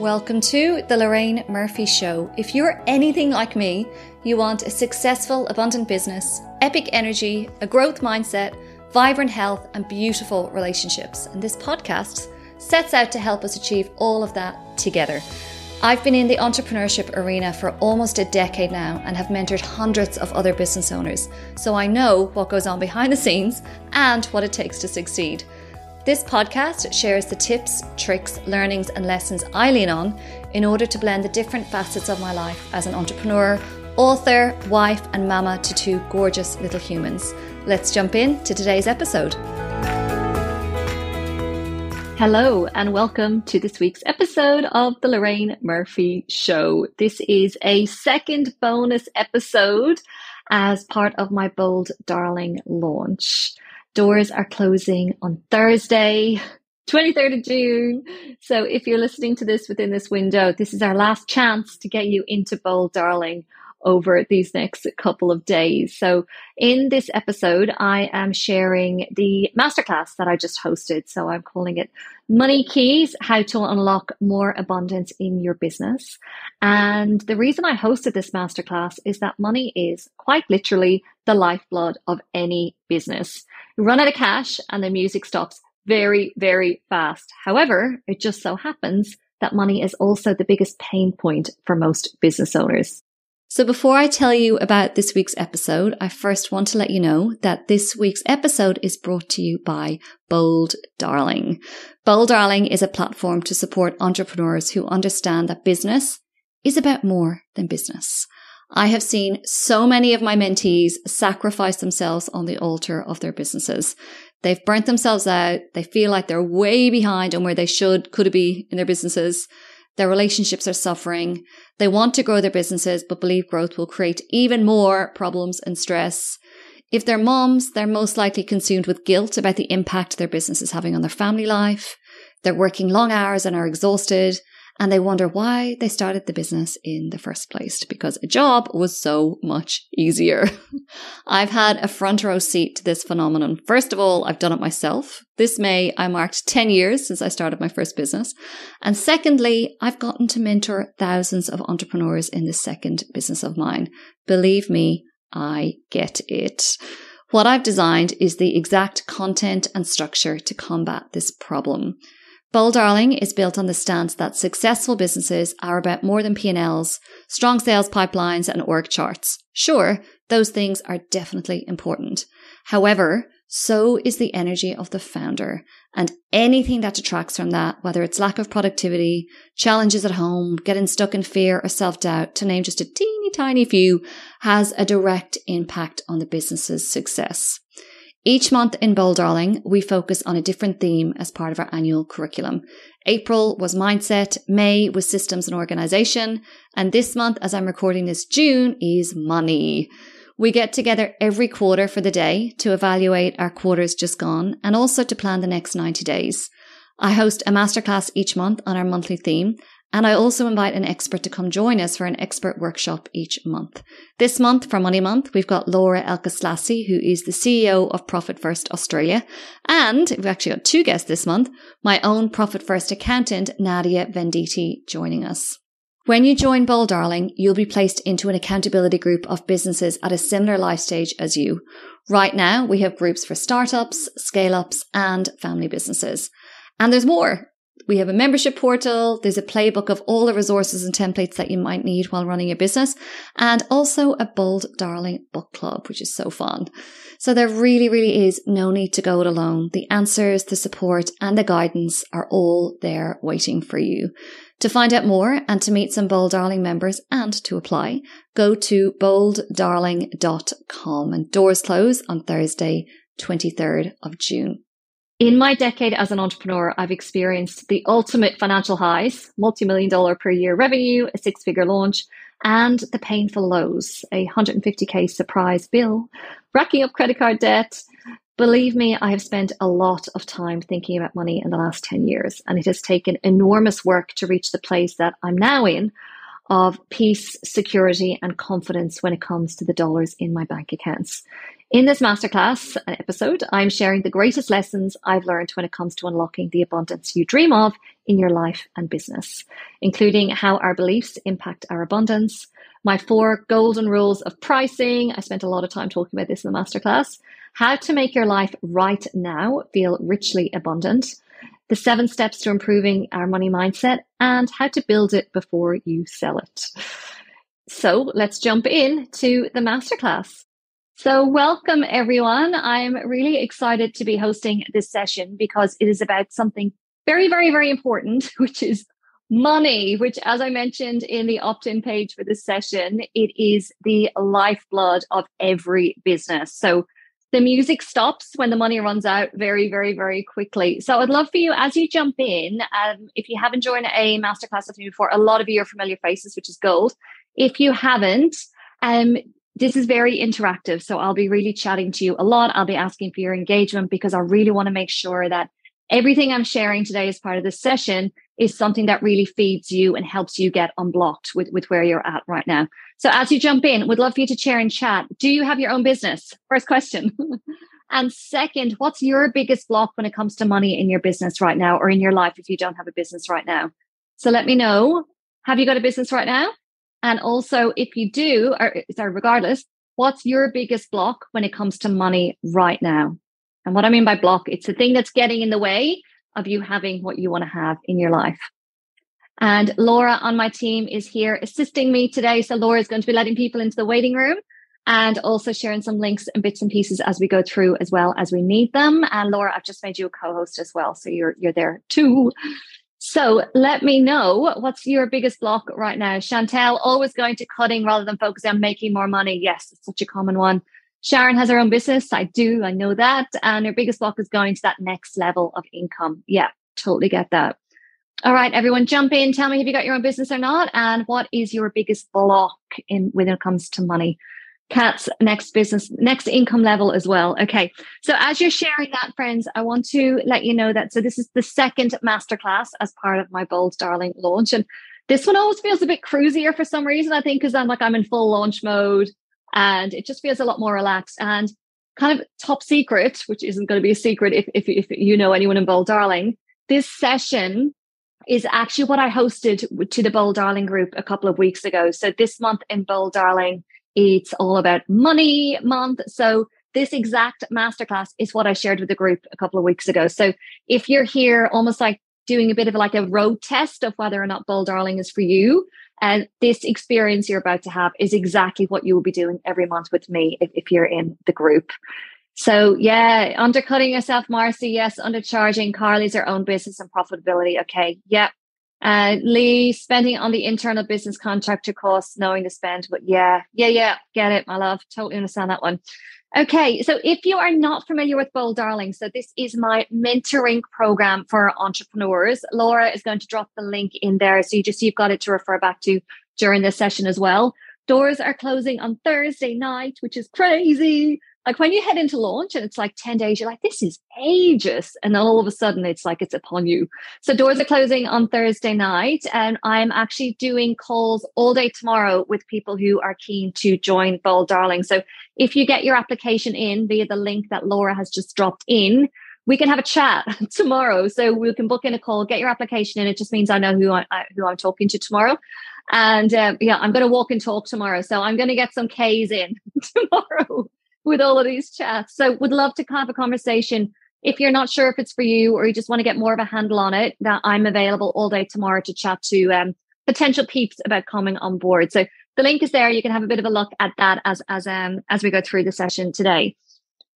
Welcome to the Lorraine Murphy Show. If you're anything like me, you want a successful, abundant business, epic energy, a growth mindset, vibrant health, and beautiful relationships. And this podcast sets out to help us achieve all of that together. I've been in the entrepreneurship arena for almost a decade now and have mentored hundreds of other business owners, so I know what goes on behind the scenes and what it takes to succeed. This podcast shares the tips, tricks, learnings, and lessons I lean on in order to blend the different facets of my life as an entrepreneur, author, wife, and mama to two gorgeous little humans. Let's jump in to today's episode. Hello, and welcome to this week's episode of The Lorraine Murphy Show. This is a second bonus episode as part of my Bold Darling launch. Doors are closing on Thursday, 23rd of June. So if you're listening to this within this window, this is our last chance to get you into Bold Darling over these next couple of days. So in this episode, I am sharing the masterclass that I just hosted. So I'm calling it Money Keys, how to unlock more abundance in your business. And the reason I hosted this masterclass is that money is quite literally the lifeblood of any business. Run out of cash and the music stops very, very fast. However, it just so happens that money is also the biggest pain point for most business owners. So before I tell you about this week's episode, I first want to let you know that this week's episode is brought to you by Bold Darling. Bold Darling is a platform to support entrepreneurs who understand that business is about more than business. I have seen so many of my mentees sacrifice themselves on the altar of their businesses. They've burnt themselves out. They feel like they're way behind on where they should, could be in their businesses. Their relationships are suffering. They want to grow their businesses, but believe growth will create even more problems and stress. If they're moms, they're most likely consumed with guilt about the impact their business is having on their family life. They're working long hours and are exhausted and they wonder why they started the business in the first place because a job was so much easier. I've had a front row seat to this phenomenon. First of all, I've done it myself. This May, I marked 10 years since I started my first business. And secondly, I've gotten to mentor thousands of entrepreneurs in this second business of mine. Believe me, I get it. What I've designed is the exact content and structure to combat this problem. Bold Darling is built on the stance that successful businesses are about more than P&Ls, strong sales pipelines and org charts. Sure, those things are definitely important. However, so is the energy of the founder and anything that detracts from that, whether it's lack of productivity, challenges at home, getting stuck in fear or self-doubt, to name just a teeny tiny few, has a direct impact on the business's success. Each month in Bold Darling, we focus on a different theme as part of our annual curriculum. April was mindset, May was systems and organization, and this month, as I'm recording this June, is money. We get together every quarter for the day to evaluate our quarters just gone and also to plan the next 90 days. I host a masterclass each month on our monthly theme, and I also invite an expert to come join us for an expert workshop each month. This month, for Money Month, we've got Laura Elkaslassy, who is the CEO of Profit First Australia. And we've actually got two guests this month, my own Profit First accountant, Nadia Venditti, joining us. When you join Bold Darling, you'll be placed into an accountability group of businesses at a similar life stage as you. Right now, we have groups for startups, scale ups, and family businesses. And there's more. We have a membership portal. There's a playbook of all the resources and templates that you might need while running your business and also a bold darling book club, which is so fun. So there really, really is no need to go it alone. The answers, the support and the guidance are all there waiting for you. To find out more and to meet some Bold Darling members and to apply, go to bolddarling.com and doors close on Thursday, 23rd of June. In my decade as an entrepreneur, I've experienced the ultimate financial highs, multi-million dollar per year revenue, a six figure launch, and the painful lows, a 150k surprise bill, racking up credit card debt. Believe me, I have spent a lot of time thinking about money in the last 10 years, and it has taken enormous work to reach the place that I'm now in of peace, security, and confidence when it comes to the dollars in my bank accounts. In this masterclass uh, episode, I'm sharing the greatest lessons I've learned when it comes to unlocking the abundance you dream of in your life and business, including how our beliefs impact our abundance, my four golden rules of pricing. I spent a lot of time talking about this in the masterclass, how to make your life right now feel richly abundant, the seven steps to improving our money mindset, and how to build it before you sell it. So let's jump in to the masterclass. So, welcome everyone. I'm really excited to be hosting this session because it is about something very, very, very important, which is money, which, as I mentioned in the opt in page for this session, it is the lifeblood of every business. So, the music stops when the money runs out very, very, very quickly. So I'd love for you as you jump in, um, if you haven't joined a masterclass with me before, a lot of you are familiar faces, which is gold. If you haven't, um, this is very interactive. So I'll be really chatting to you a lot. I'll be asking for your engagement because I really want to make sure that everything I'm sharing today as part of this session is something that really feeds you and helps you get unblocked with, with where you're at right now. So as you jump in, would love for you to share and chat. Do you have your own business? First question. and second, what's your biggest block when it comes to money in your business right now or in your life if you don't have a business right now? So let me know. Have you got a business right now? And also, if you do, or sorry, regardless, what's your biggest block when it comes to money right now? And what I mean by block, it's the thing that's getting in the way of you having what you want to have in your life. And Laura on my team is here assisting me today. So Laura is going to be letting people into the waiting room and also sharing some links and bits and pieces as we go through as well as we need them. And Laura, I've just made you a co-host as well. So you're you're there too. So let me know what's your biggest block right now. Chantel, always going to cutting rather than focusing on making more money. Yes, it's such a common one. Sharon has her own business. I do. I know that. And her biggest block is going to that next level of income. Yeah, totally get that. All right, everyone, jump in. Tell me have you got your own business or not? And what is your biggest block in when it comes to money? Kat's next business, next income level as well. Okay. So as you're sharing that, friends, I want to let you know that so this is the second masterclass as part of my Bold Darling launch. And this one always feels a bit cruisier for some reason, I think, because I'm like I'm in full launch mode and it just feels a lot more relaxed and kind of top secret, which isn't going to be a secret if, if, if you know anyone in Bold Darling. This session is actually what I hosted to the Bold Darling group a couple of weeks ago. So this month in Bold Darling, it's all about money month. So this exact masterclass is what I shared with the group a couple of weeks ago. So if you're here almost like doing a bit of like a road test of whether or not Bold Darling is for you, and this experience you're about to have is exactly what you will be doing every month with me if, if you're in the group. So yeah, undercutting yourself, Marcy. Yes, undercharging. Carly's her own business and profitability. Okay. Yeah. Uh, Lee, spending on the internal business contractor costs, knowing to spend. But yeah, yeah, yeah, get it, my love. Totally understand that one. Okay, so if you are not familiar with Bold Darling, so this is my mentoring program for entrepreneurs. Laura is going to drop the link in there, so you just you've got it to refer back to during this session as well. Doors are closing on Thursday night, which is crazy like when you head into launch and it's like 10 days, you're like, this is ages. And then all of a sudden it's like it's upon you. So doors are closing on Thursday night. And I'm actually doing calls all day tomorrow with people who are keen to join Bold Darling. So if you get your application in via the link that Laura has just dropped in, we can have a chat tomorrow. So we can book in a call, get your application in. It just means I know who I, who I'm talking to tomorrow. And um, yeah, I'm going to walk and talk tomorrow. So I'm going to get some K's in tomorrow with all of these chats. So would love to have a conversation. If you're not sure if it's for you or you just want to get more of a handle on it, that I'm available all day tomorrow to chat to um, potential peeps about coming on board. So the link is there. You can have a bit of a look at that as as um as we go through the session today.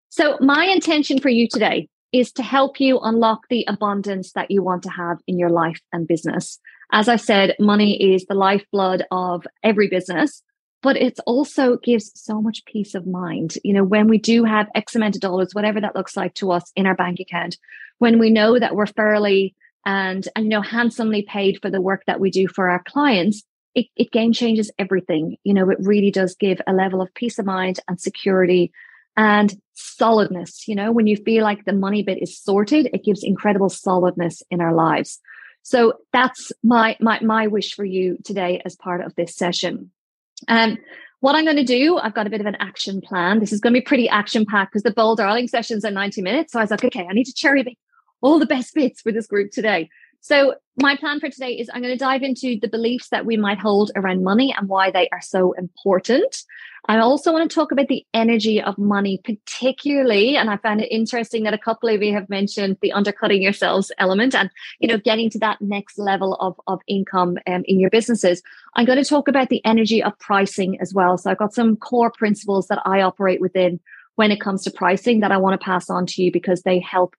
So my intention for you today is to help you unlock the abundance that you want to have in your life and business. As I said, money is the lifeblood of every business but it also gives so much peace of mind. You know, when we do have X amount of dollars, whatever that looks like to us in our bank account, when we know that we're fairly and, and you know, handsomely paid for the work that we do for our clients, it, it game changes everything. You know, it really does give a level of peace of mind and security and solidness. You know, when you feel like the money bit is sorted, it gives incredible solidness in our lives. So that's my my my wish for you today as part of this session. Um, what I'm going to do, I've got a bit of an action plan. This is going to be pretty action packed because the bold darling sessions are 90 minutes. So I was like, okay, I need to cherry pick all the best bits for this group today. So, my plan for today is I'm going to dive into the beliefs that we might hold around money and why they are so important. I also want to talk about the energy of money, particularly, and I found it interesting that a couple of you have mentioned the undercutting yourselves element and, you know, getting to that next level of, of income um, in your businesses. I'm going to talk about the energy of pricing as well. So I've got some core principles that I operate within when it comes to pricing that I want to pass on to you because they help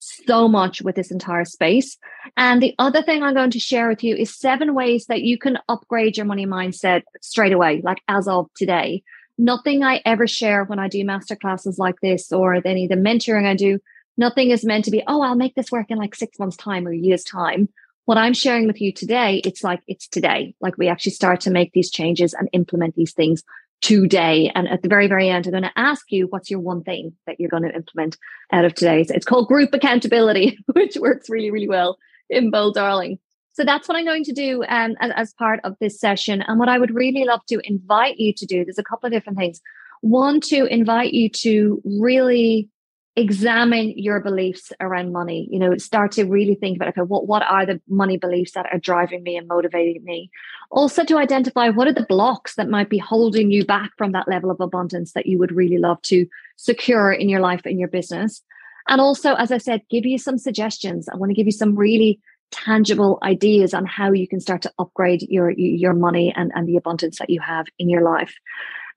so much with this entire space. And the other thing I'm going to share with you is seven ways that you can upgrade your money mindset straight away, like as of today. Nothing I ever share when I do masterclasses like this or any of the mentoring I do, nothing is meant to be, oh, I'll make this work in like six months' time or a year's time. What I'm sharing with you today, it's like it's today. Like we actually start to make these changes and implement these things today. And at the very, very end, I'm going to ask you what's your one thing that you're going to implement out of today. It's called group accountability, which works really, really well in Bold Darling. So that's what I'm going to do um, as, as part of this session. And what I would really love to invite you to do, there's a couple of different things. One, to invite you to really examine your beliefs around money. You know start to really think about okay what what are the money beliefs that are driving me and motivating me? Also to identify what are the blocks that might be holding you back from that level of abundance that you would really love to secure in your life in your business. And also as i said give you some suggestions. I want to give you some really tangible ideas on how you can start to upgrade your your money and, and the abundance that you have in your life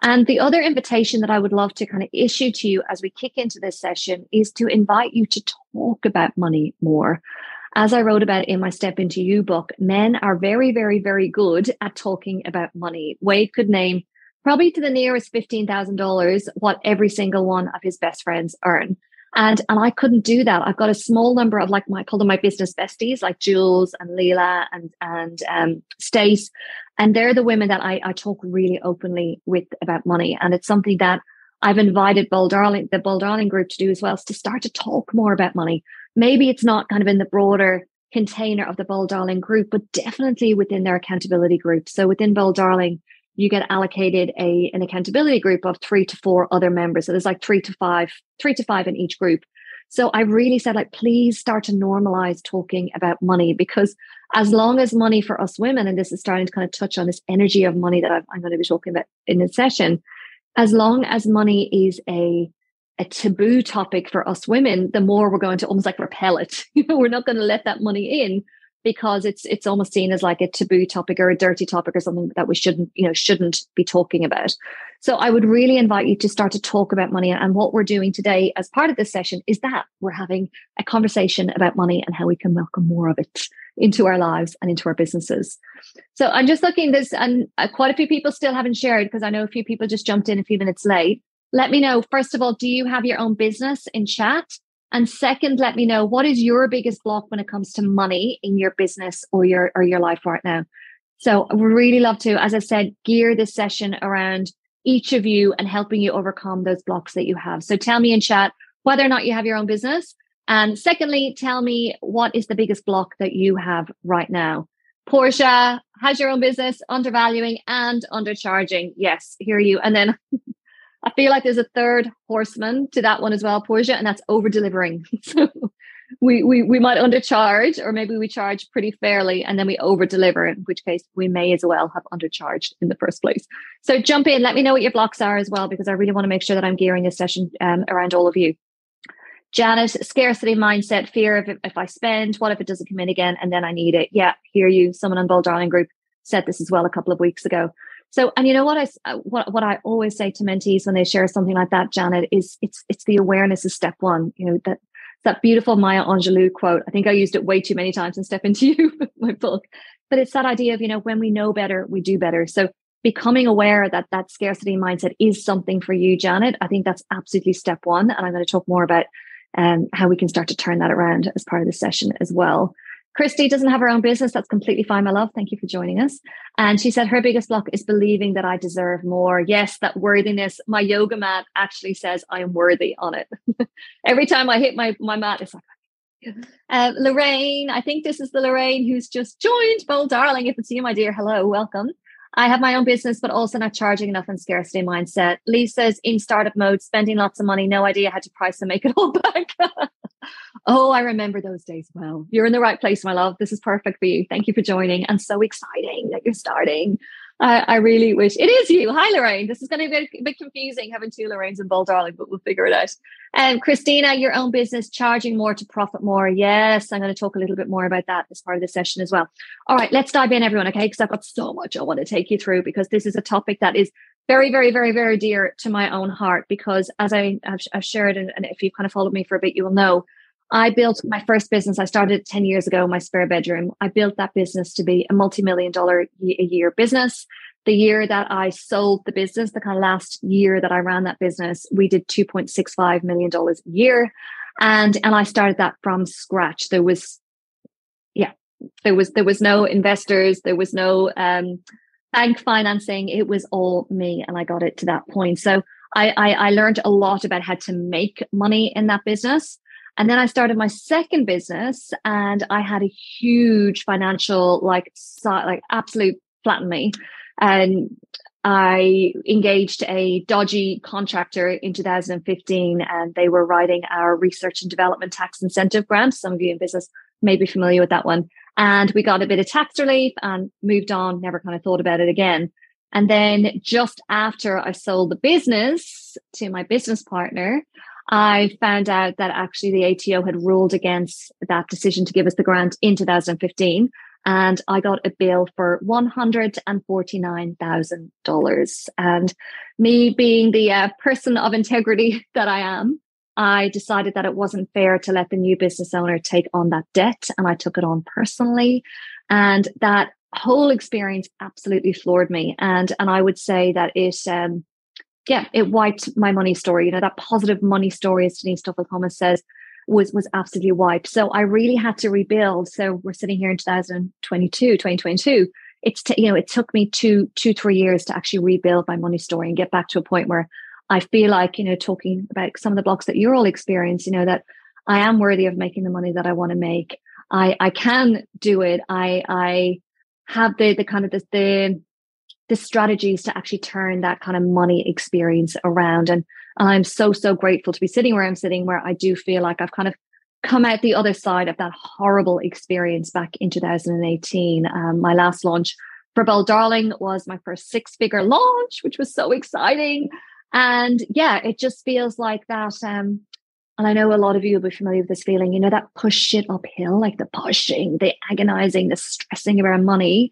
and the other invitation that I would love to kind of issue to you as we kick into this session is to invite you to talk about money more. As I wrote about in my Step Into You book, men are very, very, very good at talking about money. Wade could name probably to the nearest $15,000 what every single one of his best friends earn. And, and I couldn't do that. I've got a small number of like my, I call them my business besties, like Jules and Leela and, and, um, Stace. And they're the women that I, I talk really openly with about money. And it's something that I've invited Bold Darling, the Bold Darling group to do as well, is to start to talk more about money. Maybe it's not kind of in the broader container of the Bold Darling group, but definitely within their accountability group. So within Bold Darling, you get allocated a an accountability group of three to four other members. So there's like three to five, three to five in each group. So I really said, like, please start to normalize talking about money because as long as money for us women, and this is starting to kind of touch on this energy of money that I'm, I'm going to be talking about in this session, as long as money is a a taboo topic for us women, the more we're going to almost like repel it. You know, we're not going to let that money in because it's it's almost seen as like a taboo topic or a dirty topic or something that we shouldn't you know shouldn't be talking about. So i would really invite you to start to talk about money and what we're doing today as part of this session is that we're having a conversation about money and how we can welcome more of it into our lives and into our businesses. So i'm just looking this and uh, quite a few people still haven't shared because i know a few people just jumped in a few minutes late. Let me know first of all do you have your own business in chat and second, let me know what is your biggest block when it comes to money in your business or your or your life right now. So I would really love to, as I said, gear this session around each of you and helping you overcome those blocks that you have. So tell me in chat whether or not you have your own business. And secondly, tell me what is the biggest block that you have right now. Portia has your own business, undervaluing and undercharging. Yes, hear you. And then I feel like there's a third horseman to that one as well, Portia, and that's over delivering. so we, we we might undercharge, or maybe we charge pretty fairly, and then we over deliver. In which case, we may as well have undercharged in the first place. So jump in, let me know what your blocks are as well, because I really want to make sure that I'm gearing this session um, around all of you. Janet, scarcity mindset, fear of if, I spend, what if it doesn't come in again, and then I need it? Yeah, hear you. Someone on Bold Darling Group said this as well a couple of weeks ago. So, and you know what I uh, what what I always say to mentees when they share something like that, Janet, is it's it's the awareness is step one. You know that that beautiful Maya Angelou quote. I think I used it way too many times in Step Into You, my book. But it's that idea of you know when we know better, we do better. So becoming aware that that scarcity mindset is something for you, Janet. I think that's absolutely step one, and I'm going to talk more about um, how we can start to turn that around as part of the session as well. Christy doesn't have her own business. That's completely fine, my love. Thank you for joining us. And she said her biggest block is believing that I deserve more. Yes, that worthiness. My yoga mat actually says I am worthy on it. Every time I hit my, my mat, it's like, uh, Lorraine, I think this is the Lorraine who's just joined. Bold darling, if it's you, my dear, hello, welcome. I have my own business, but also not charging enough and scarcity mindset. Lisa's in startup mode, spending lots of money, no idea how to price and make it all back. Oh, I remember those days well. You're in the right place, my love. This is perfect for you. Thank you for joining. And so exciting that you're starting. I, I really wish it is you. Hi, Lorraine. This is going to be a bit, confusing having two Lorraines and Bold Darling, but we'll figure it out. And um, Christina, your own business, charging more to profit more. Yes, I'm going to talk a little bit more about that as part of the session as well. All right, let's dive in, everyone. Okay, because I've got so much I want to take you through because this is a topic that is very, very, very, very dear to my own heart. Because as I, have shared, and, and if you've kind of followed me for a bit, you will know I built my first business. I started 10 years ago, in my spare bedroom. I built that business to be a multi million dollar a year business the year that I sold the business, the kind of last year that I ran that business, we did $2.65 million a year. And, and I started that from scratch. There was, yeah, there was, there was no investors. There was no, um, bank financing. It was all me. And I got it to that point. So I, I, I learned a lot about how to make money in that business. And then I started my second business and I had a huge financial, like, like absolute flatten me. And I engaged a dodgy contractor in 2015, and they were writing our research and development tax incentive grant. Some of you in business may be familiar with that one. And we got a bit of tax relief and moved on, never kind of thought about it again. And then just after I sold the business to my business partner, I found out that actually the ATO had ruled against that decision to give us the grant in 2015 and I got a bill for $149,000. And me being the uh, person of integrity that I am, I decided that it wasn't fair to let the new business owner take on that debt. And I took it on personally. And that whole experience absolutely floored me. And, and I would say that it, um, yeah, it wiped my money story. You know, that positive money story, as Denise Duffield Thomas says, was was absolutely wiped. So I really had to rebuild. So we're sitting here in 2022, 2022. It's t- you know it took me two two three years to actually rebuild my money story and get back to a point where I feel like you know talking about some of the blocks that you're all experiencing. You know that I am worthy of making the money that I want to make. I I can do it. I I have the the kind of the, the the strategies to actually turn that kind of money experience around. And, and I'm so, so grateful to be sitting where I'm sitting, where I do feel like I've kind of come out the other side of that horrible experience back in 2018. Um, my last launch for Bold Darling was my first six figure launch, which was so exciting. And yeah, it just feels like that. Um, and I know a lot of you will be familiar with this feeling, you know, that push it uphill, like the pushing, the agonizing, the stressing around money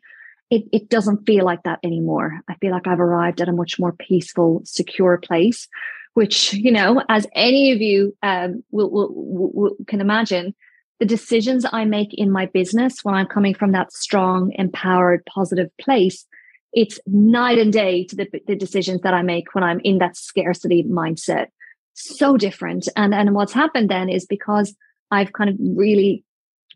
it, it doesn't feel like that anymore. I feel like I've arrived at a much more peaceful, secure place, which, you know, as any of you um, will, will, will, can imagine, the decisions I make in my business when I'm coming from that strong, empowered, positive place, it's night and day to the, the decisions that I make when I'm in that scarcity mindset. So different. And, and what's happened then is because I've kind of really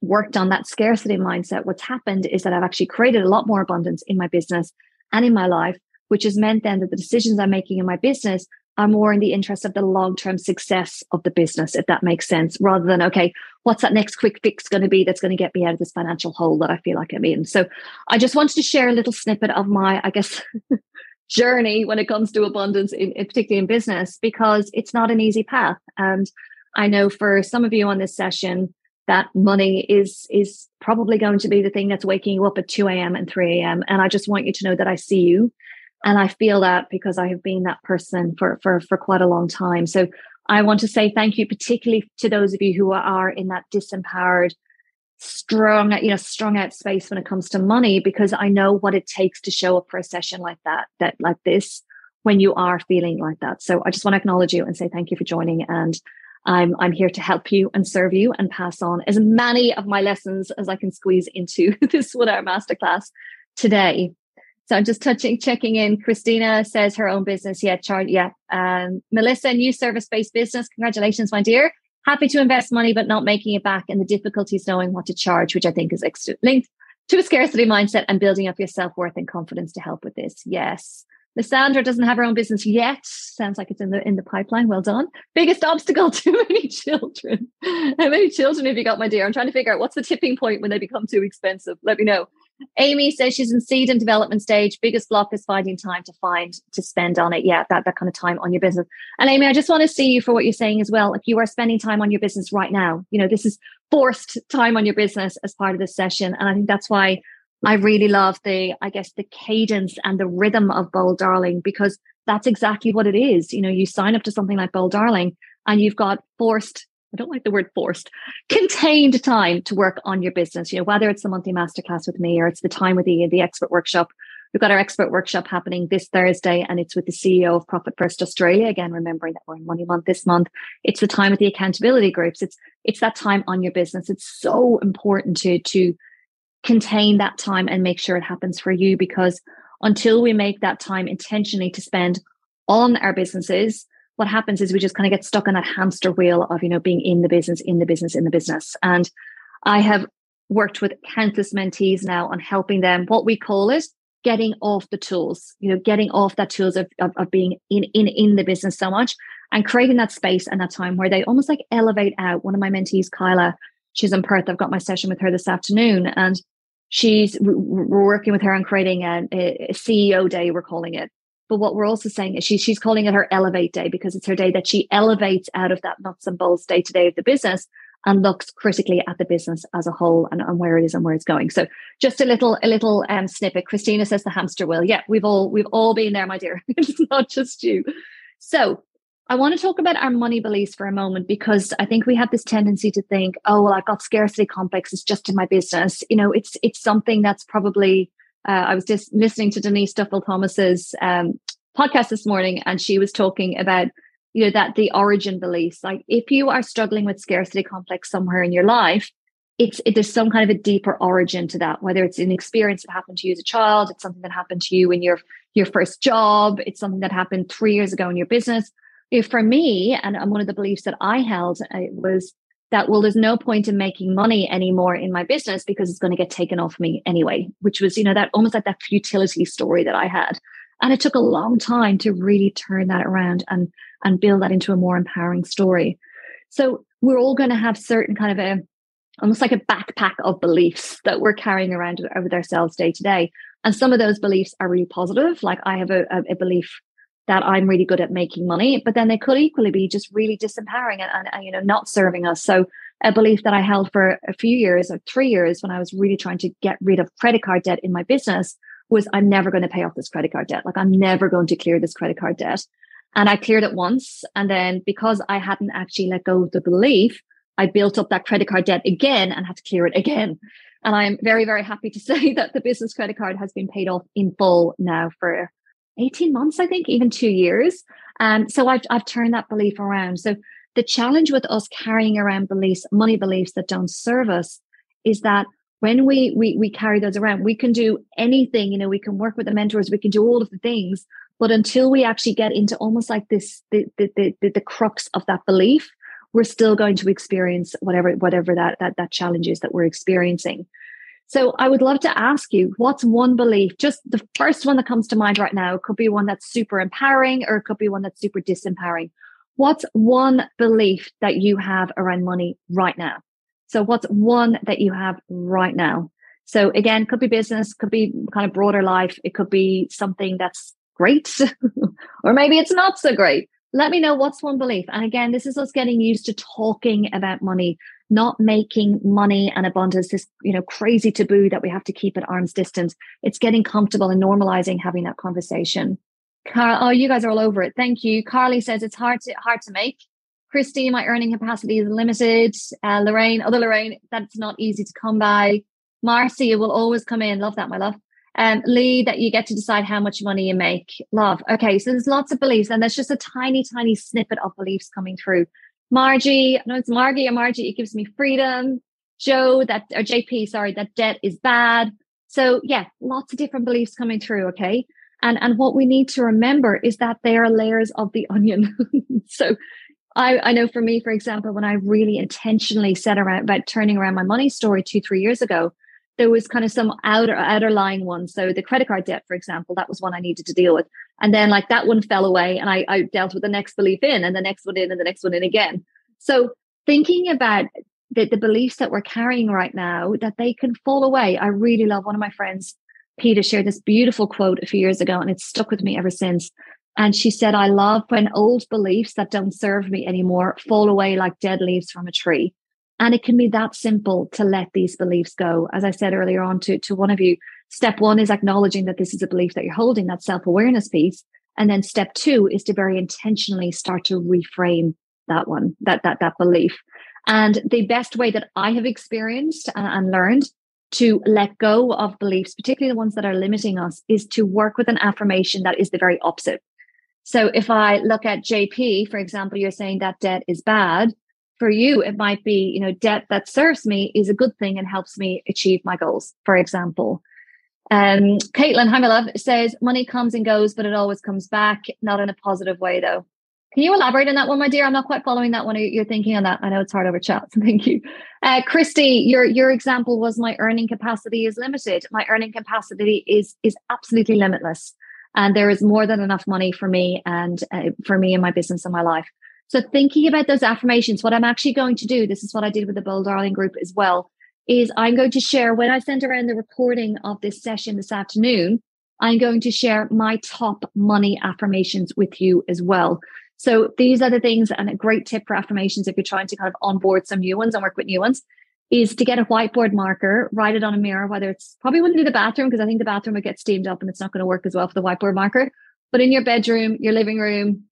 worked on that scarcity mindset, what's happened is that I've actually created a lot more abundance in my business and in my life, which has meant then that the decisions I'm making in my business are more in the interest of the long term success of the business, if that makes sense, rather than, okay, what's that next quick fix going to be that's going to get me out of this financial hole that I feel like I'm in? So I just wanted to share a little snippet of my, I guess, journey when it comes to abundance, in, particularly in business, because it's not an easy path. And I know for some of you on this session, that money is is probably going to be the thing that's waking you up at 2 a.m. and 3 a.m. And I just want you to know that I see you. And I feel that because I have been that person for for for quite a long time. So I want to say thank you, particularly to those of you who are in that disempowered, strong, you know, strong out space when it comes to money, because I know what it takes to show up for a session like that, that like this, when you are feeling like that. So I just want to acknowledge you and say thank you for joining. And I'm, I'm here to help you and serve you and pass on as many of my lessons as I can squeeze into this one hour masterclass today. So I'm just touching, checking in. Christina says her own business. Yeah, chart. Yeah. Um, Melissa, new service based business. Congratulations, my dear. Happy to invest money, but not making it back and the difficulties knowing what to charge, which I think is linked to a scarcity mindset and building up your self worth and confidence to help with this. Yes. Lysandra doesn't have her own business yet. Sounds like it's in the in the pipeline. Well done. Biggest obstacle: too many children. How many children have you got, my dear? I'm trying to figure out what's the tipping point when they become too expensive. Let me know. Amy says she's in seed and development stage. Biggest block is finding time to find to spend on it. Yeah, that, that kind of time on your business. And Amy, I just want to see you for what you're saying as well. If you are spending time on your business right now, you know, this is forced time on your business as part of this session. And I think that's why I really love the, I guess, the cadence and the rhythm of Bold Darling because that's exactly what it is. You know, you sign up to something like Bold Darling and you've got forced I don't like the word forced, contained time to work on your business. You know, whether it's the monthly masterclass with me or it's the time with the the expert workshop. We've got our expert workshop happening this Thursday, and it's with the CEO of Profit First Australia. Again, remembering that we're in Money Month this month. It's the time with the accountability groups. It's it's that time on your business. It's so important to to contain that time and make sure it happens for you because until we make that time intentionally to spend on our businesses, what happens is we just kind of get stuck on that hamster wheel of, you know, being in the business, in the business, in the business. And I have worked with countless mentees now on helping them, what we call it, getting off the tools, you know, getting off that tools of, of, of being in, in, in the business so much and creating that space and that time where they almost like elevate out. One of my mentees, Kyla, she's in Perth. I've got my session with her this afternoon and she's, we're working with her on creating a, a CEO day, we're calling it but what we're also saying is she, she's calling it her elevate day because it's her day that she elevates out of that nuts and bolts day to day of the business and looks critically at the business as a whole and, and where it is and where it's going. So just a little a little um, snippet. Christina says the hamster wheel. Yeah, we've all we've all been there, my dear. it's not just you. So I want to talk about our money beliefs for a moment because I think we have this tendency to think, oh well, I've got scarcity complex. It's just in my business. You know, it's it's something that's probably uh, I was just listening to Denise Duffield Thomas's um, podcast this morning, and she was talking about you know that the origin beliefs. Like if you are struggling with scarcity complex somewhere in your life, it's it, there's some kind of a deeper origin to that. Whether it's an experience that happened to you as a child, it's something that happened to you in your your first job, it's something that happened three years ago in your business. If for me, and one of the beliefs that I held uh, was that well there's no point in making money anymore in my business because it's going to get taken off me anyway which was you know that almost like that futility story that i had. And it took a long time to really turn that around and and build that into a more empowering story. So we're all going to have certain kind of a almost like a backpack of beliefs that we're carrying around with ourselves day to day. And some of those beliefs are really positive like i have a, a, belief that I'm really good at making money, but then they could equally be just really disempowering and, and, and, you know not serving us. So a belief that I held for a few years or three years when I was really trying to get rid of credit card debt in my business was I'm never going to pay off this credit card debt. Like I'm never going to clear this credit card debt. And I cleared it once, and then because I hadn't actually let go of the belief, I built up that credit card debt again and had to clear it again. And I'm very, very happy to say that the business credit card has been paid off in full now for 18 months, I think, even two years. Um, so I've, I've turned that belief around. So the challenge with us carrying around beliefs, money beliefs that don't serve us is that when we, we, we carry those around, we can do anything, you know, we can work with the mentors, we can do all of the things. But until we actually get into almost like this, the, the, the, the crux of that belief, we're still going to experience whatever, whatever that, that, that challenge is that we're experiencing. So I would love to ask you, what's one belief? Just the first one that comes to mind right now. It could be one that's super empowering or it could be one that's super disempowering. What's one belief that you have around money right now? So what's one that you have right now? So again, could be business, could be kind of broader life. It could be something that's great or maybe it's not so great. Let me know what's one belief. And again, this is us getting used to talking about money, not making money and abundance this you know crazy taboo that we have to keep at arm's distance. It's getting comfortable and normalizing having that conversation. Car- oh you guys are all over it. Thank you. Carly says it's hard to hard to make. Christy my earning capacity is limited. Uh, lorraine other lorraine that's not easy to come by. Marcy it will always come in. Love that my love. Um, Lee, that you get to decide how much money you make. Love. Okay, so there's lots of beliefs, and there's just a tiny, tiny snippet of beliefs coming through. Margie, no, it's Margie or Margie, it gives me freedom. Joe, that or JP, sorry, that debt is bad. So yeah, lots of different beliefs coming through, okay? And and what we need to remember is that they are layers of the onion. so I, I know for me, for example, when I really intentionally set around about turning around my money story two, three years ago, there was kind of some outer outer lying ones. So the credit card debt, for example, that was one I needed to deal with. And then like that one fell away and I, I dealt with the next belief in and the next one in and the next one in again. So thinking about the, the beliefs that we're carrying right now that they can fall away. I really love one of my friends, Peter, shared this beautiful quote a few years ago, and it's stuck with me ever since. And she said, I love when old beliefs that don't serve me anymore fall away like dead leaves from a tree. And it can be that simple to let these beliefs go. As I said earlier on to, to one of you, step one is acknowledging that this is a belief that you're holding, that self awareness piece. And then step two is to very intentionally start to reframe that one, that, that, that belief. And the best way that I have experienced and, and learned to let go of beliefs, particularly the ones that are limiting us, is to work with an affirmation that is the very opposite. So if I look at JP, for example, you're saying that debt is bad. For you, it might be, you know, debt that serves me is a good thing and helps me achieve my goals, for example. Um, Caitlin, hi, my love, says money comes and goes, but it always comes back, not in a positive way, though. Can you elaborate on that one, my dear? I'm not quite following that one. You're thinking on that. I know it's hard over chat. So thank you. Uh, Christy, your your example was my earning capacity is limited. My earning capacity is is absolutely limitless, and there is more than enough money for me and uh, for me and my business and my life. So thinking about those affirmations, what I'm actually going to do, this is what I did with the Bold Darling group as well, is I'm going to share when I send around the recording of this session this afternoon. I'm going to share my top money affirmations with you as well. So these are the things, and a great tip for affirmations if you're trying to kind of onboard some new ones and work with new ones is to get a whiteboard marker, write it on a mirror, whether it's probably wouldn't do the bathroom because I think the bathroom would get steamed up and it's not going to work as well for the whiteboard marker. But in your bedroom, your living room,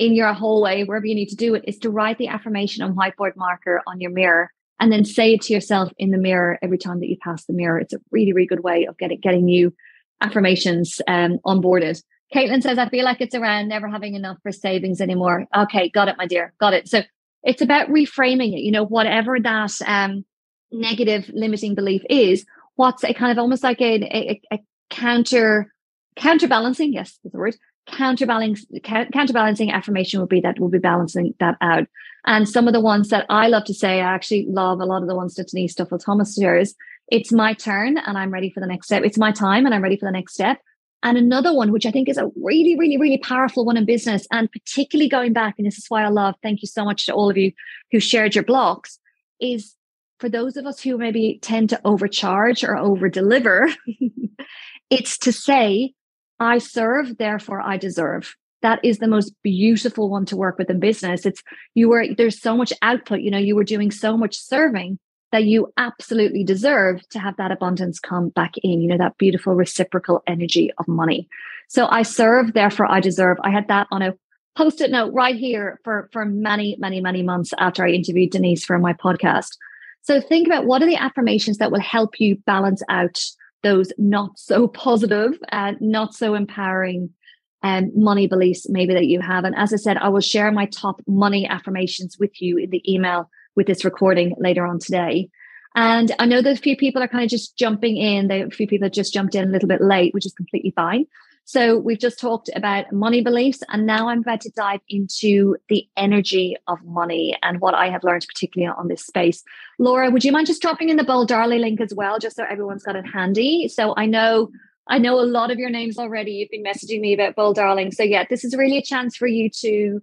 in your hallway, wherever you need to do it, is to write the affirmation on whiteboard marker on your mirror and then say it to yourself in the mirror every time that you pass the mirror. It's a really, really good way of getting getting new affirmations um, onboarded. Caitlin says, I feel like it's around never having enough for savings anymore. Okay, got it, my dear. Got it. So it's about reframing it, you know, whatever that um, negative limiting belief is, what's a kind of almost like a, a, a counter counterbalancing, yes, is the word, counterbalancing counterbalancing affirmation would be that we'll be balancing that out. And some of the ones that I love to say, I actually love a lot of the ones that Denise Duffield Thomas shares. It's my turn and I'm ready for the next step. It's my time and I'm ready for the next step. And another one, which I think is a really, really, really powerful one in business, and particularly going back, and this is why I love, thank you so much to all of you who shared your blocks, is for those of us who maybe tend to overcharge or over deliver, it's to say, I serve, therefore I deserve. That is the most beautiful one to work with in business. It's you were, there's so much output, you know, you were doing so much serving that you absolutely deserve to have that abundance come back in, you know, that beautiful reciprocal energy of money. So I serve, therefore I deserve. I had that on a post-it note right here for, for many, many, many months after I interviewed Denise for my podcast. So think about what are the affirmations that will help you balance out those not so positive and not so empowering um, money beliefs maybe that you have. And as I said, I will share my top money affirmations with you in the email with this recording later on today. And I know that a few people are kind of just jumping in. There a few people have just jumped in a little bit late, which is completely fine. So we've just talked about money beliefs, and now I'm about to dive into the energy of money and what I have learned, particularly on this space. Laura, would you mind just dropping in the Bold Darling link as well, just so everyone's got it handy? So I know I know a lot of your names already. You've been messaging me about Bold Darling. So yeah, this is really a chance for you to,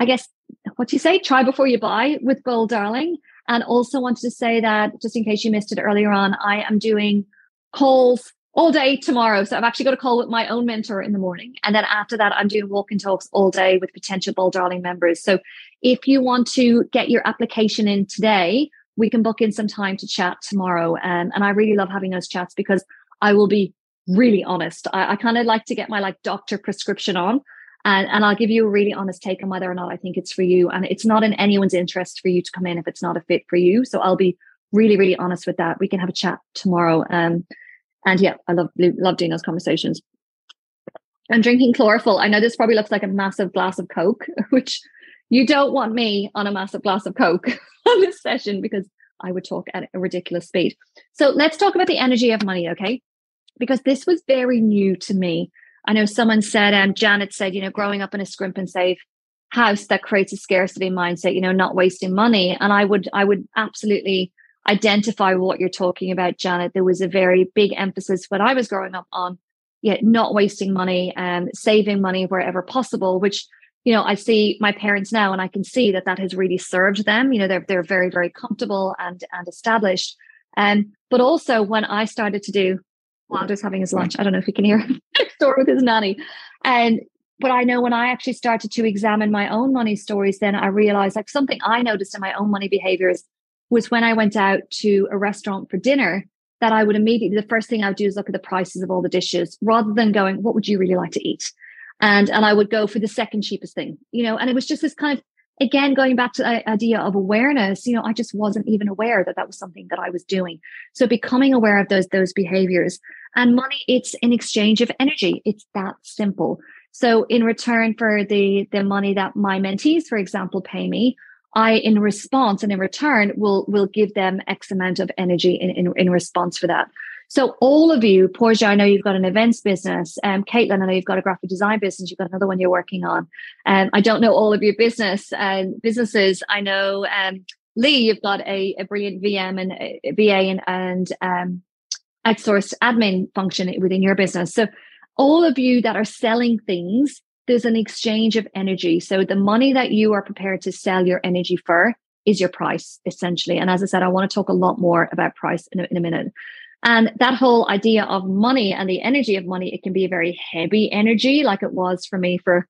I guess, what do you say, try before you buy with Bold Darling. And also wanted to say that just in case you missed it earlier on, I am doing calls all day tomorrow. So I've actually got a call with my own mentor in the morning. And then after that, I'm doing walk and talks all day with potential Bold Darling members. So if you want to get your application in today, we can book in some time to chat tomorrow. Um, and I really love having those chats because I will be really honest. I, I kind of like to get my like doctor prescription on and, and I'll give you a really honest take on whether or not I think it's for you. And it's not in anyone's interest for you to come in if it's not a fit for you. So I'll be really, really honest with that. We can have a chat tomorrow. Um, and yeah, I love love doing those conversations. I'm drinking chlorophyll. I know this probably looks like a massive glass of Coke, which you don't want me on a massive glass of Coke on this session because I would talk at a ridiculous speed. So let's talk about the energy of money, okay? Because this was very new to me. I know someone said, um, Janet said, you know, growing up in a scrimp and save house that creates a scarcity mindset, you know, not wasting money. And I would, I would absolutely identify what you're talking about, Janet. There was a very big emphasis when I was growing up on, yeah, not wasting money and saving money wherever possible, which you know, I see my parents now and I can see that that has really served them. You know, they're, they're very, very comfortable and, and established. Um, but also when I started to do, Wilder's having his lunch. I don't know if you can hear him next door with his nanny. And, but I know when I actually started to examine my own money stories, then I realized like something I noticed in my own money behaviors was when I went out to a restaurant for dinner, that I would immediately, the first thing I would do is look at the prices of all the dishes rather than going, what would you really like to eat? and and I would go for the second cheapest thing, you know. And it was just this kind of again going back to the idea of awareness. You know, I just wasn't even aware that that was something that I was doing. So becoming aware of those those behaviors and money, it's an exchange of energy. It's that simple. So in return for the the money that my mentees, for example, pay me, I, in response and in return, will will give them X amount of energy in, in, in response for that. So all of you, Portia, I know you've got an events business. Um, Caitlin, I know you've got a graphic design business. You've got another one you're working on. Um, I don't know all of your business um, businesses. I know um, Lee, you've got a, a brilliant VM and uh, VA and, and um, outsourced admin function within your business. So all of you that are selling things, there's an exchange of energy. So the money that you are prepared to sell your energy for is your price, essentially. And as I said, I want to talk a lot more about price in a, in a minute. And that whole idea of money and the energy of money, it can be a very heavy energy, like it was for me for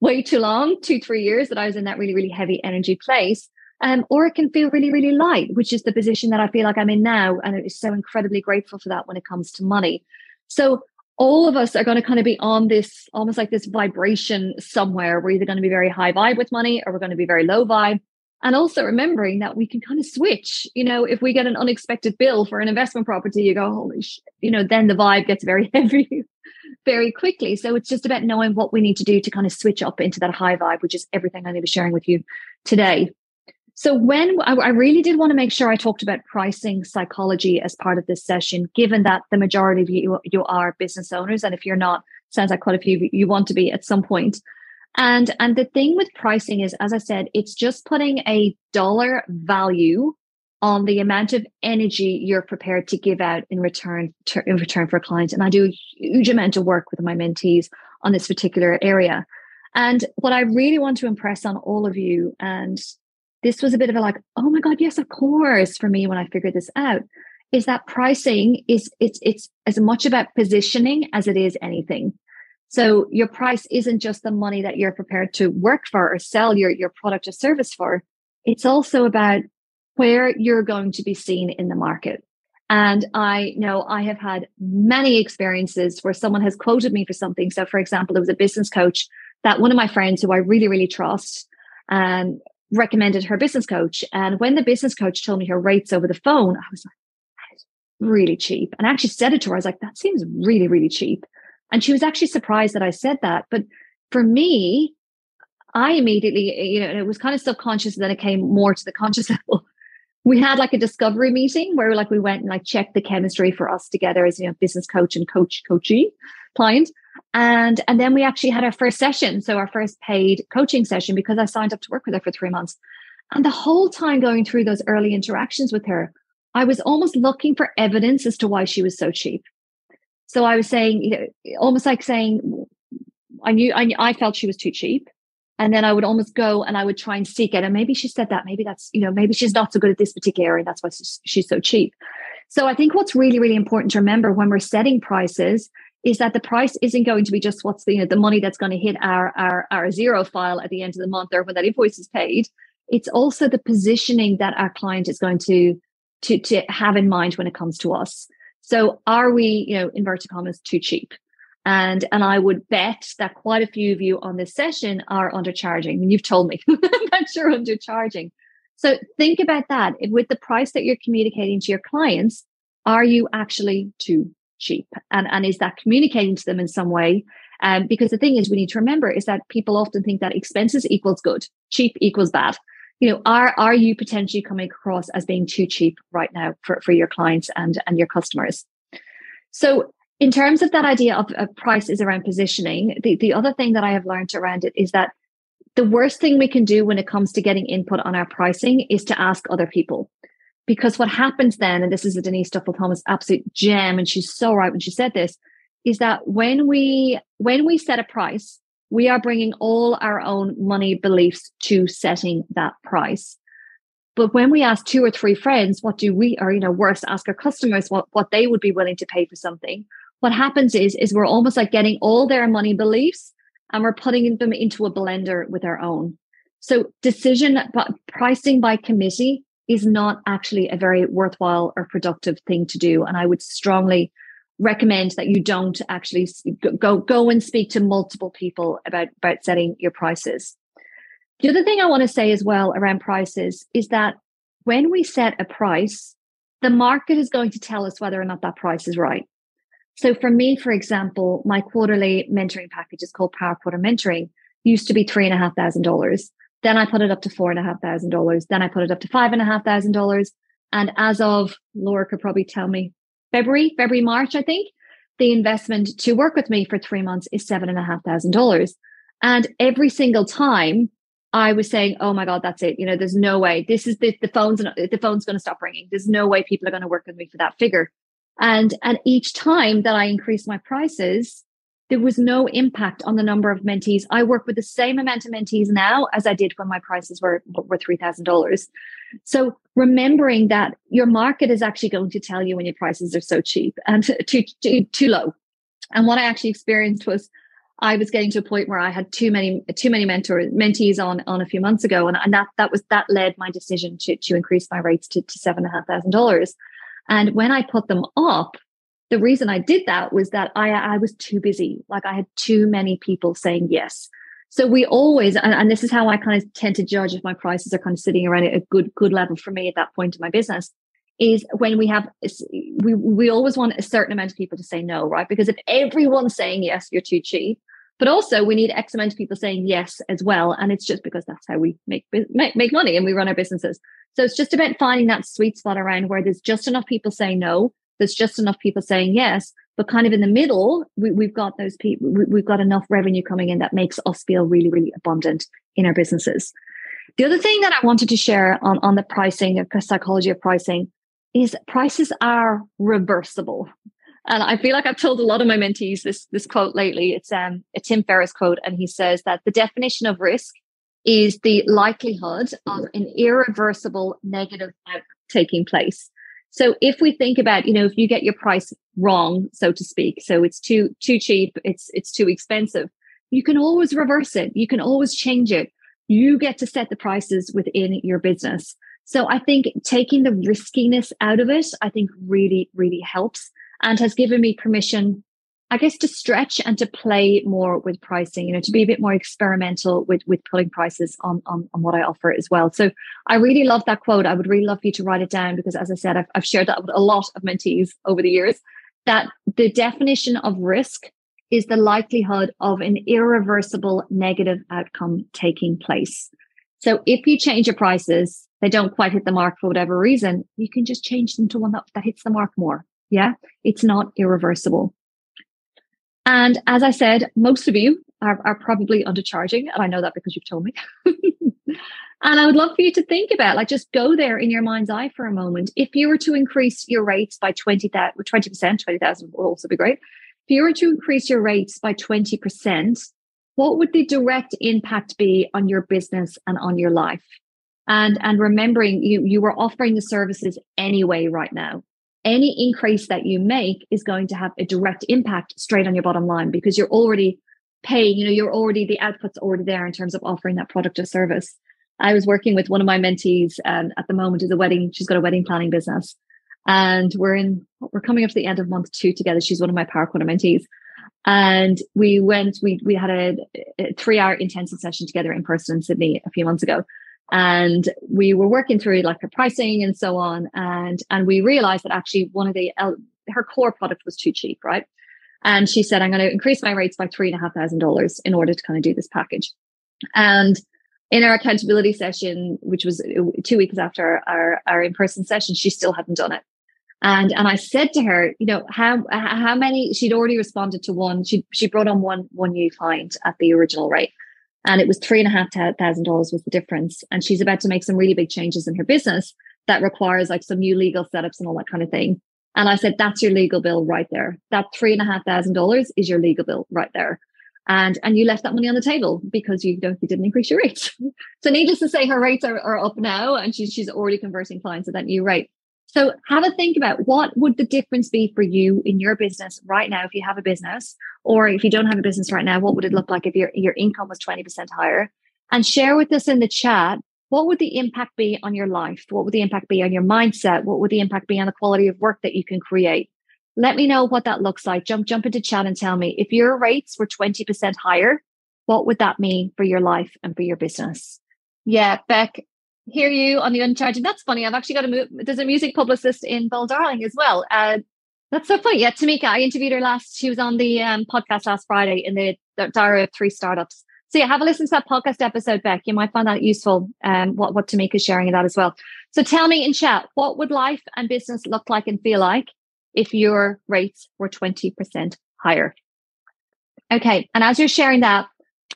way too long, two, three years that I was in that really, really heavy energy place. Um, or it can feel really, really light, which is the position that I feel like I'm in now. And I'm so incredibly grateful for that when it comes to money. So all of us are going to kind of be on this almost like this vibration somewhere. We're either going to be very high vibe with money or we're going to be very low vibe. And also remembering that we can kind of switch. You know if we get an unexpected bill for an investment property you go holy shit you know then the vibe gets very heavy very quickly. So it's just about knowing what we need to do to kind of switch up into that high vibe which is everything i'm going to be sharing with you today so when I, really did want to make sure i talked about pricing psychology as part of this session given that the majority of you you are business owners and if you're not sounds like quite a few you want to be at some point. and and the thing with pricing is, as I said, it's just putting a dollar value on the amount of energy you're prepared to give out in return to, in return for a client. And I do a huge amount of work with my mentees on this particular area. And what I really want to impress on all of you, and this was a bit of a like, oh my God, yes, of course, for me when I figured this out, is that pricing is it's it's as much about positioning as it is anything. So your price isn't just the money that you're prepared to work for or sell your, your product or service for. It's also about where you're going to be seen in the market. And I know I have had many experiences where someone has quoted me for something. So, for example, there was a business coach that one of my friends who I really, really trust um, recommended her business coach. And when the business coach told me her rates over the phone, I was like, that is really cheap. And I actually said it to her, I was like, that seems really, really cheap. And she was actually surprised that I said that. But for me, I immediately, you know, and it was kind of subconscious, and then it came more to the conscious level. We had like a discovery meeting where like we went and like checked the chemistry for us together as you know business coach and coach coachee client. And and then we actually had our first session. So our first paid coaching session because I signed up to work with her for three months. And the whole time going through those early interactions with her, I was almost looking for evidence as to why she was so cheap. So I was saying, you know, almost like saying, I knew, I, I felt she was too cheap. And then I would almost go and I would try and seek it. And maybe she said that, maybe that's, you know, maybe she's not so good at this particular area. That's why she's so cheap. So I think what's really, really important to remember when we're setting prices is that the price isn't going to be just what's the, you know, the money that's going to hit our, our, our Xero file at the end of the month or when that invoice is paid. It's also the positioning that our client is going to, to, to have in mind when it comes to us. So are we, you know, inverted commas, too cheap? And and I would bet that quite a few of you on this session are undercharging. And you've told me that you're undercharging. So think about that. With the price that you're communicating to your clients, are you actually too cheap? And, and is that communicating to them in some way? Um, because the thing is, we need to remember is that people often think that expenses equals good, cheap equals bad you know are are you potentially coming across as being too cheap right now for, for your clients and and your customers so in terms of that idea of, of price is around positioning the, the other thing that i have learned around it is that the worst thing we can do when it comes to getting input on our pricing is to ask other people because what happens then and this is a denise duffield thomas absolute gem and she's so right when she said this is that when we when we set a price we are bringing all our own money beliefs to setting that price. But when we ask two or three friends, what do we, or, you know, worse, ask our customers what, what they would be willing to pay for something, what happens is, is we're almost like getting all their money beliefs and we're putting them into a blender with our own. So decision pricing by committee is not actually a very worthwhile or productive thing to do. And I would strongly recommend that you don't actually go go and speak to multiple people about about setting your prices. The other thing I want to say as well around prices is that when we set a price, the market is going to tell us whether or not that price is right. So for me, for example, my quarterly mentoring package is called Power Quarter Mentoring, used to be three and a half thousand dollars. Then I put it up to four and a half thousand dollars. Then I put it up to five and a half thousand dollars. And as of Laura could probably tell me, February, February, March, I think, the investment to work with me for three months is seven and a half thousand dollars. And every single time I was saying, "Oh my God, that's it! You know, there's no way. This is the the phone's the phone's going to stop ringing. There's no way people are going to work with me for that figure." And and each time that I increased my prices, there was no impact on the number of mentees. I work with the same amount of mentees now as I did when my prices were were three thousand dollars. So remembering that your market is actually going to tell you when your prices are so cheap and too too, too low. And what I actually experienced was I was getting to a point where I had too many too many mentors mentees on on a few months ago, and, and that that was that led my decision to to increase my rates to, to seven and a half thousand dollars. And when I put them up, the reason I did that was that I, I was too busy. Like I had too many people saying yes. So we always, and, and, this is how I kind of tend to judge if my prices are kind of sitting around at a good, good level for me at that point in my business is when we have, we, we always want a certain amount of people to say no, right? Because if everyone's saying yes, you're too cheap. But also we need X amount of people saying yes as well. And it's just because that's how we make, make, make money and we run our businesses. So it's just about finding that sweet spot around where there's just enough people saying no there's just enough people saying yes but kind of in the middle we, have got those people we, have got enough revenue coming in that makes us feel really really abundant in our businesses. The other thing that i wanted to share on, on the pricing the psychology of pricing is prices are reversible. And i feel like i've told a lot of my mentees this this quote lately. It's um, a tim ferriss quote and he says that the definition of risk is the likelihood of an irreversible negative outcome taking place so if we think about, you know, if you get your price wrong, so to speak, so it's too too cheap, it's it's too expensive, you can always reverse it. You can always change it. You get to set the prices within your business. So I think taking the riskiness out of it, I think really, really helps and has given me permission I guess to stretch and to play more with pricing, you know, to be a bit more experimental with with putting prices on on, on what I offer as well. So I really love that quote. I would really love you to write it down because, as I said, I've, I've shared that with a lot of mentees over the years. That the definition of risk is the likelihood of an irreversible negative outcome taking place. So if you change your prices, they don't quite hit the mark for whatever reason, you can just change them to one that, that hits the mark more. Yeah, it's not irreversible. And as I said, most of you are, are probably undercharging. And I know that because you've told me. and I would love for you to think about, like, just go there in your mind's eye for a moment. If you were to increase your rates by 20, 20%, 20,000 would also be great. If you were to increase your rates by 20%, what would the direct impact be on your business and on your life? And, and remembering you, you were offering the services anyway right now any increase that you make is going to have a direct impact straight on your bottom line because you're already paying, you know, you're already, the output's already there in terms of offering that product or service. I was working with one of my mentees um, at the moment is a wedding, she's got a wedding planning business. And we're in, we're coming up to the end of month two together. She's one of my Power Quarter mentees. And we went, we, we had a, a three hour intensive session together in person in Sydney a few months ago and we were working through like her pricing and so on. And and we realized that actually one of the her core product was too cheap right? And she said i'm going to increase my rates by three and a half thousand dollars in order to kind of do this package. And in our accountability session which was uh, two weeks after our, our in-person session she still hadn't done it. And and i said to her you know how how many she'd already responded to one. She she brought on one one new client at the original rate and it was three and a half thousand dollars was the difference. And she's about to make some really big changes in her business that requires like some new legal setups and all that kind of thing. And I said, that's your legal bill right there. That three and a half thousand dollars is your legal bill right there. and and you left that money on the table because you don't you didn't increase your rates. so needless to say, her rates are, are up now, and she's she's already converting clients at that new rate. So have a think about what would the difference be for you in your business right now if you have a business, or if you don't have a business right now, what would it look like if your your income was twenty percent higher? And share with us in the chat what would the impact be on your life? What would the impact be on your mindset? What would the impact be on the quality of work that you can create? Let me know what that looks like. Jump, jump into chat and tell me if your rates were 20% higher, what would that mean for your life and for your business? Yeah, Beck, hear you on the uncharging. That's funny. I've actually got a move. There's a music publicist in Bold Darling as well. Uh, that's so funny. Yeah, Tamika, I interviewed her last. She was on the um, podcast last Friday in the, the Diary of Three Startups. So yeah, have a listen to that podcast episode, Beck. You might find that useful. Um, what what Tamika's sharing in that as well. So tell me in chat, what would life and business look like and feel like if your rates were 20% higher. Okay. And as you're sharing that,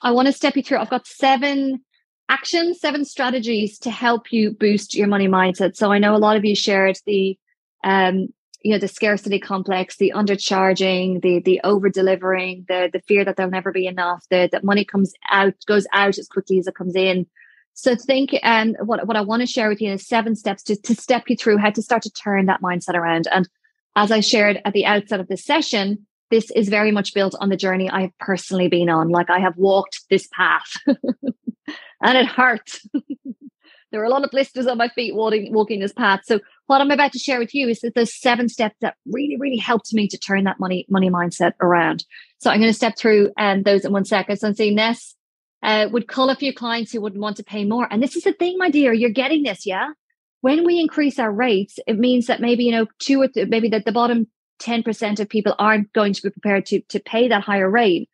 I want to step you through. I've got seven actions, seven strategies to help you boost your money mindset. So I know a lot of you shared the, um, you know, the scarcity complex, the undercharging, the the over delivering, the the fear that there'll never be enough, the that money comes out goes out as quickly as it comes in. So think um what what I want to share with you is seven steps to to step you through how to start to turn that mindset around. And as I shared at the outset of this session, this is very much built on the journey I have personally been on. Like I have walked this path and it hurt. there are a lot of blisters on my feet walking, walking this path. So what I'm about to share with you is that there's seven steps that really, really helped me to turn that money, money mindset around. So I'm going to step through um, those in one second. So I'm saying Ness uh, would call a few clients who wouldn't want to pay more. And this is the thing, my dear, you're getting this, yeah? when we increase our rates, it means that maybe, you know, two or th- maybe that the bottom 10% of people aren't going to be prepared to, to pay that higher rate.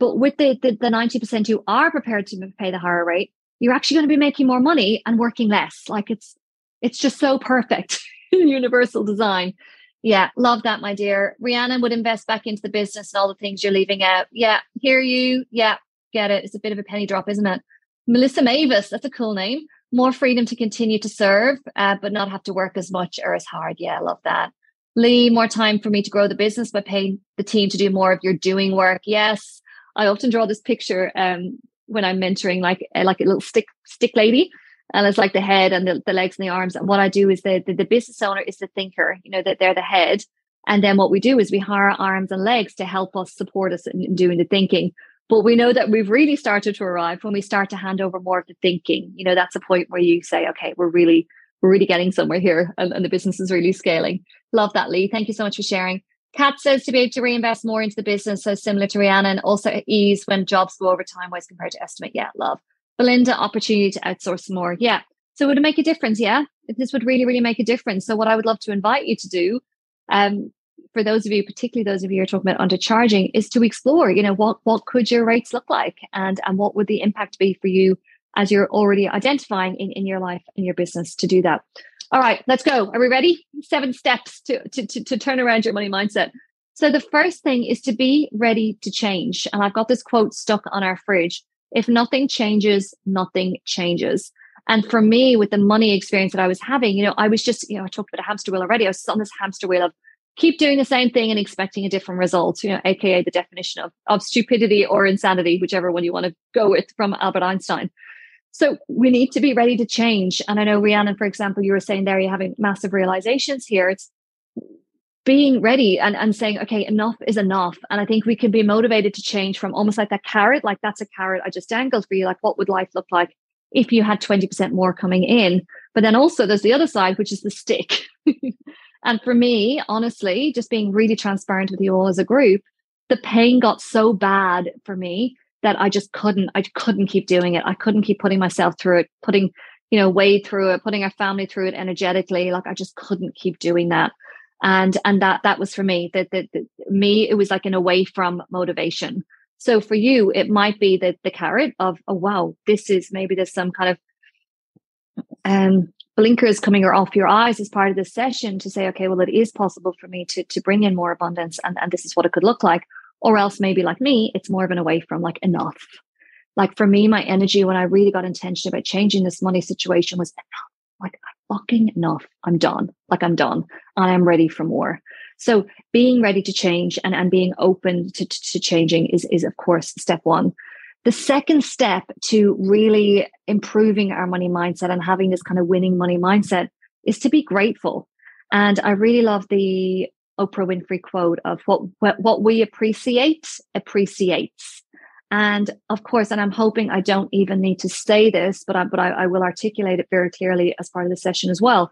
But with the, the, the 90% who are prepared to pay the higher rate, you're actually going to be making more money and working less. Like it's, it's just so perfect universal design. Yeah, love that, my dear. Rihanna would invest back into the business and all the things you're leaving out. Yeah, hear you. Yeah, get it. It's a bit of a penny drop, isn't it? Melissa Mavis, that's a cool name more freedom to continue to serve, uh, but not have to work as much or as hard. Yeah, I love that. Lee, more time for me to grow the business by paying the team to do more of your doing work. Yes, I often draw this picture um, when I'm mentoring, like like a little stick stick lady, and it's like the head and the, the legs and the arms. And what I do is the, the the business owner is the thinker. You know that they're the head, and then what we do is we hire arms and legs to help us support us in, in doing the thinking. But we know that we've really started to arrive when we start to hand over more of the thinking. You know, that's a point where you say, okay, we're really, we're really getting somewhere here and, and the business is really scaling. Love that, Lee. Thank you so much for sharing. Kat says to be able to reinvest more into the business, so similar to Rihanna, and also ease when jobs go over time wise compared to estimate. Yeah, love. Belinda, opportunity to outsource more. Yeah. So would it make a difference? Yeah. This would really, really make a difference. So what I would love to invite you to do, um, for those of you, particularly those of you who are talking about undercharging, is to explore, you know, what what could your rates look like and and what would the impact be for you as you're already identifying in, in your life and your business to do that. All right, let's go. Are we ready? Seven steps to, to, to, to turn around your money mindset. So the first thing is to be ready to change. And I've got this quote stuck on our fridge. If nothing changes, nothing changes. And for me, with the money experience that I was having, you know, I was just, you know, I talked about a hamster wheel already. I was on this hamster wheel of keep doing the same thing and expecting a different result, you know, aka the definition of, of stupidity or insanity, whichever one you want to go with from Albert Einstein. So we need to be ready to change. And I know Rhiannon, for example, you were saying there you're having massive realizations here. It's being ready and, and saying, okay, enough is enough. And I think we can be motivated to change from almost like that carrot, like that's a carrot I just dangled for you. Like, what would life look like if you had 20% more coming in? But then also there's the other side, which is the stick. And for me, honestly, just being really transparent with you all as a group, the pain got so bad for me that I just couldn't, I couldn't keep doing it. I couldn't keep putting myself through it, putting, you know, Wade through it, putting our family through it energetically. Like I just couldn't keep doing that. And, and that, that was for me that, that, that me, it was like an away from motivation. So for you, it might be the, the carrot of, oh, wow, this is maybe there's some kind of, um, blinkers coming off your eyes as part of this session to say, okay, well, it is possible for me to, to bring in more abundance and, and this is what it could look like. Or else maybe like me, it's more of an away from like enough. Like for me, my energy when I really got intention about changing this money situation was enough. Like fucking enough. I'm done. Like I'm done. And I'm ready for more. So being ready to change and, and being open to, to changing is, is, of course, step one. The second step to really improving our money mindset and having this kind of winning money mindset is to be grateful. And I really love the Oprah Winfrey quote of what, what, we appreciate appreciates. And of course, and I'm hoping I don't even need to say this, but I, but I, I will articulate it very clearly as part of the session as well.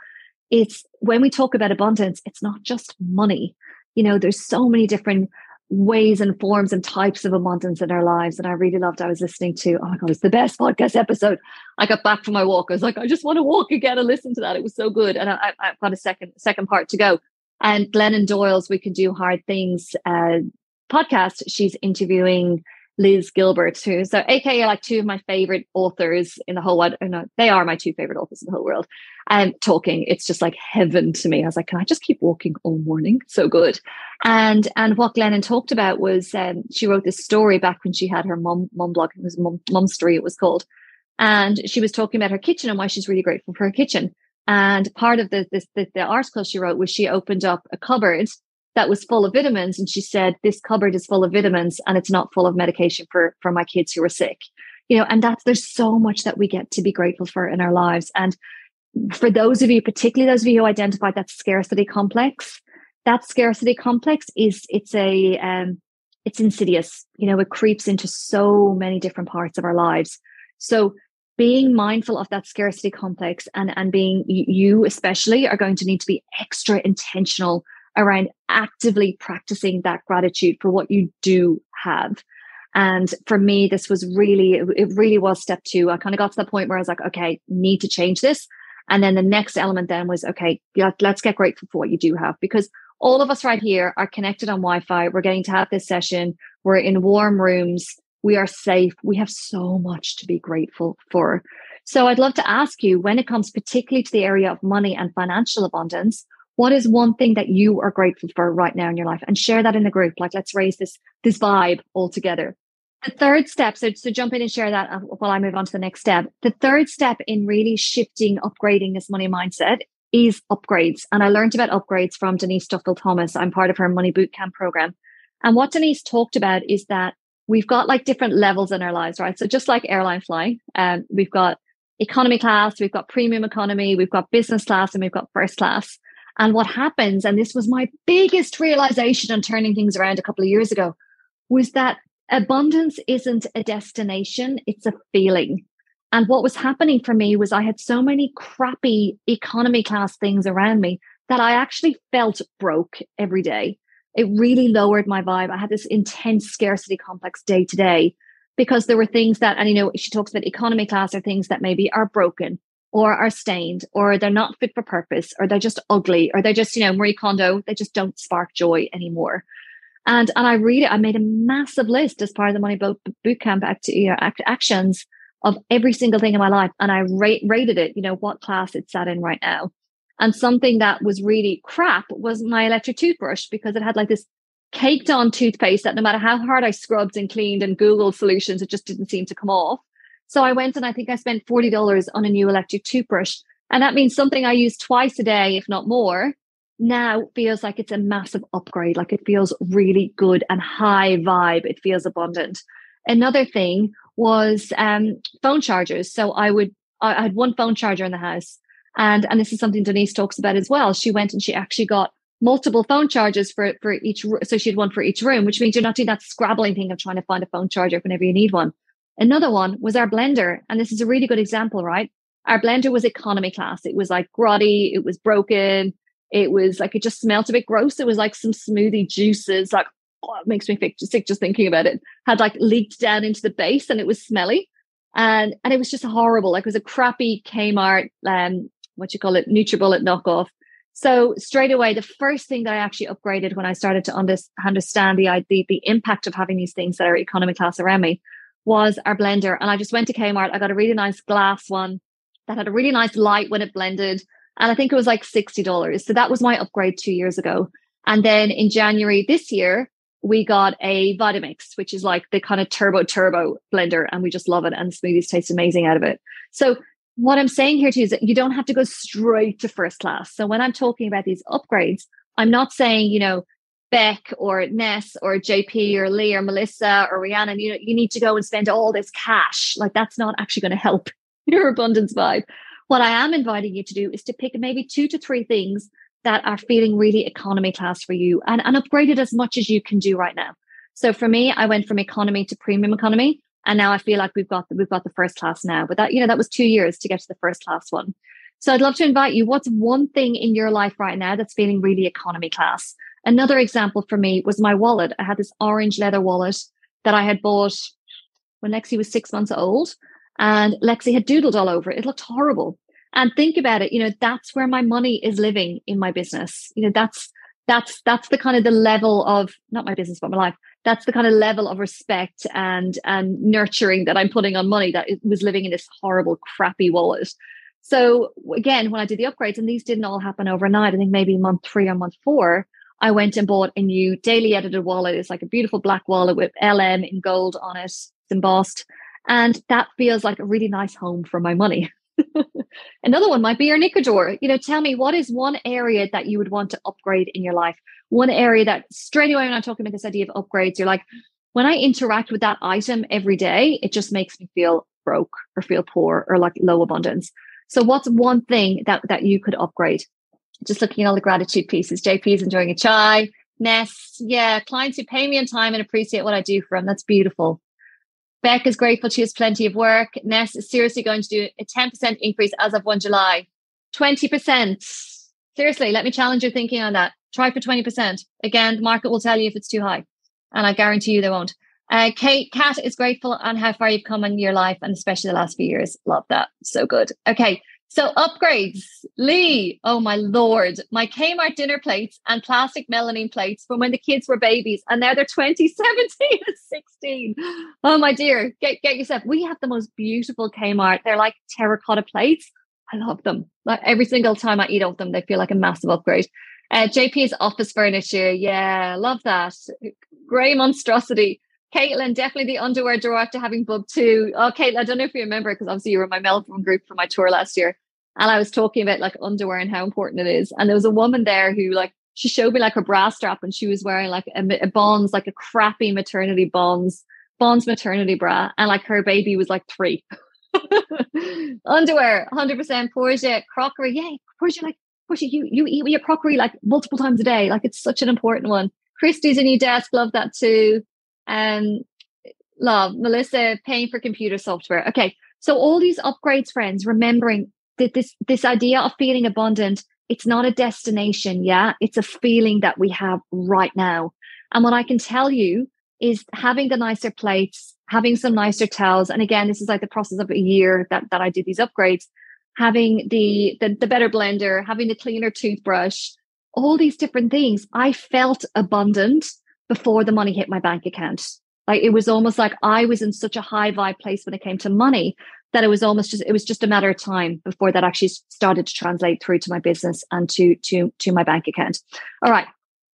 It's when we talk about abundance, it's not just money. You know, there's so many different ways and forms and types of abundance in our lives. And I really loved, I was listening to, oh my God, it's the best podcast episode. I got back from my walk. I was like, I just want to walk again and listen to that. It was so good. And I, have got a second, second part to go. And Glennon Doyle's We Can Do Hard Things uh, podcast, she's interviewing Liz Gilbert, who so aka like two of my favorite authors in the whole world. Oh No, they are my two favorite authors in the whole world. And talking, it's just like heaven to me. I was like, can I just keep walking all morning? So good. And and what Glennon talked about was um, she wrote this story back when she had her mom mom blog. It was mom story. It was called, and she was talking about her kitchen and why she's really grateful for her kitchen. And part of the, the, the article she wrote was she opened up a cupboard that was full of vitamins and she said this cupboard is full of vitamins and it's not full of medication for for my kids who are sick. You know and that's there's so much that we get to be grateful for in our lives. And for those of you particularly those of you who identified that scarcity complex that scarcity complex is it's a um it's insidious. You know it creeps into so many different parts of our lives. So being mindful of that scarcity complex and and being you especially are going to need to be extra intentional around actively practicing that gratitude for what you do have. And for me, this was really, it really was step two. I kind of got to the point where I was like, okay, need to change this. And then the next element then was, okay, let's get grateful for what you do have because all of us right here are connected on Wi Fi. We're getting to have this session. We're in warm rooms. We are safe. We have so much to be grateful for. So I'd love to ask you when it comes particularly to the area of money and financial abundance, what is one thing that you are grateful for right now in your life? And share that in the group. Like let's raise this this vibe all together. The third step so to jump in and share that uh, while i move on to the next step. The third step in really shifting upgrading this money mindset is upgrades. And i learned about upgrades from denise duffield thomas. I'm part of her money bootcamp program. And what denise talked about is that we've got like different levels in our lives right so just like airline flying um, we've got economy class we've got premium economy we've got business class and we've got first class and what happens, and this was my biggest realization on turning things around a couple of years ago, was that abundance isn't a destination, it's a feeling. And what was happening for me was I had so many crappy economy class things around me that I actually felt broke every day. It really lowered my vibe. I had this intense scarcity complex day to day because there were things that, and you know, she talks about economy class are things that maybe are broken or are stained or they're not fit for purpose or they're just ugly or they're just you know marie kondo they just don't spark joy anymore and and i read it i made a massive list as part of the money boat bootcamp act, you know, act, actions of every single thing in my life and i rate, rated it you know what class it's sat in right now and something that was really crap was my electric toothbrush because it had like this caked on toothpaste that no matter how hard i scrubbed and cleaned and googled solutions it just didn't seem to come off so I went and I think I spent $40 on a new electric toothbrush. And that means something I use twice a day, if not more, now feels like it's a massive upgrade. Like it feels really good and high vibe. It feels abundant. Another thing was um, phone chargers. So I would, I had one phone charger in the house. And, and this is something Denise talks about as well. She went and she actually got multiple phone chargers for, for each, so she had one for each room, which means you're not doing that scrabbling thing of trying to find a phone charger whenever you need one. Another one was our blender. And this is a really good example, right? Our blender was economy class. It was like grotty, it was broken, it was like it just smelled a bit gross. It was like some smoothie juices, like oh, it makes me sick just thinking about it. Had like leaked down into the base and it was smelly. And and it was just horrible. Like it was a crappy Kmart um what you call it, NutriBullet knockoff. So straight away, the first thing that I actually upgraded when I started to under, understand the, the the impact of having these things that are economy class around me was our blender. And I just went to Kmart. I got a really nice glass one that had a really nice light when it blended. And I think it was like $60. So that was my upgrade two years ago. And then in January this year, we got a Vitamix, which is like the kind of turbo turbo blender. And we just love it. And smoothies taste amazing out of it. So what I'm saying here too is that you don't have to go straight to first class. So when I'm talking about these upgrades, I'm not saying, you know, Beck or Ness or JP or Lee or Melissa or Rihanna, you know, you need to go and spend all this cash. Like that's not actually going to help your abundance vibe. What I am inviting you to do is to pick maybe two to three things that are feeling really economy class for you and, and upgrade it as much as you can do right now. So for me, I went from economy to premium economy. And now I feel like we've got the, we've got the first class now. But that, you know, that was two years to get to the first class one. So I'd love to invite you. What's one thing in your life right now that's feeling really economy class? Another example for me was my wallet. I had this orange leather wallet that I had bought when Lexi was six months old, and Lexi had doodled all over it. It looked horrible. And think about it, you know, that's where my money is living in my business. You know, that's that's that's the kind of the level of not my business but my life that's the kind of level of respect and and nurturing that i'm putting on money that was living in this horrible crappy wallet so again when i did the upgrades and these didn't all happen overnight i think maybe month three or month four I went and bought a new daily edited wallet. It's like a beautiful black wallet with LM in gold on it, it's embossed. And that feels like a really nice home for my money. Another one might be your knicker. You know, tell me what is one area that you would want to upgrade in your life? One area that straight away when I'm talking about this idea of upgrades, you're like, when I interact with that item every day, it just makes me feel broke or feel poor or like low abundance. So what's one thing that that you could upgrade? just looking at all the gratitude pieces. JP's enjoying a chai. Ness, yeah, clients who pay me in time and appreciate what I do for them. That's beautiful. Beck is grateful she has plenty of work. Ness is seriously going to do a 10% increase as of 1 July. 20%. Seriously, let me challenge your thinking on that. Try for 20%. Again, the market will tell you if it's too high. And I guarantee you they won't. Uh, Kate, Kat is grateful on how far you've come in your life and especially the last few years. Love that. So good. Okay. So upgrades, Lee. Oh my lord, my Kmart dinner plates and plastic melamine plates from when the kids were babies, and now they're 20, 17, and 16. Oh my dear, get get yourself. We have the most beautiful Kmart. They're like terracotta plates. I love them. Like every single time I eat off them, they feel like a massive upgrade. Uh, JP's office furniture, yeah, love that. Grey monstrosity. Caitlin, definitely the underwear drawer after having bub too. Oh, Caitlin, I don't know if you remember because obviously you were in my Melbourne group for my tour last year. And I was talking about like underwear and how important it is. And there was a woman there who like she showed me like her bra strap and she was wearing like a, a Bonds, like a crappy maternity Bonds, Bonds maternity bra. And like her baby was like three. underwear, 100% Portia, crockery. Yeah, Portia, like Portia, you, you eat your crockery like multiple times a day. Like it's such an important one. Christie's a new desk. Love that too. Um, love Melissa paying for computer software. Okay. So all these upgrades, friends, remembering that this this idea of feeling abundant, it's not a destination, yeah, it's a feeling that we have right now. And what I can tell you is having the nicer plates, having some nicer towels, and again, this is like the process of a year that that I did these upgrades. Having the, the the better blender, having the cleaner toothbrush, all these different things. I felt abundant before the money hit my bank account. Like it was almost like I was in such a high vibe place when it came to money that it was almost just it was just a matter of time before that actually started to translate through to my business and to to to my bank account. All right.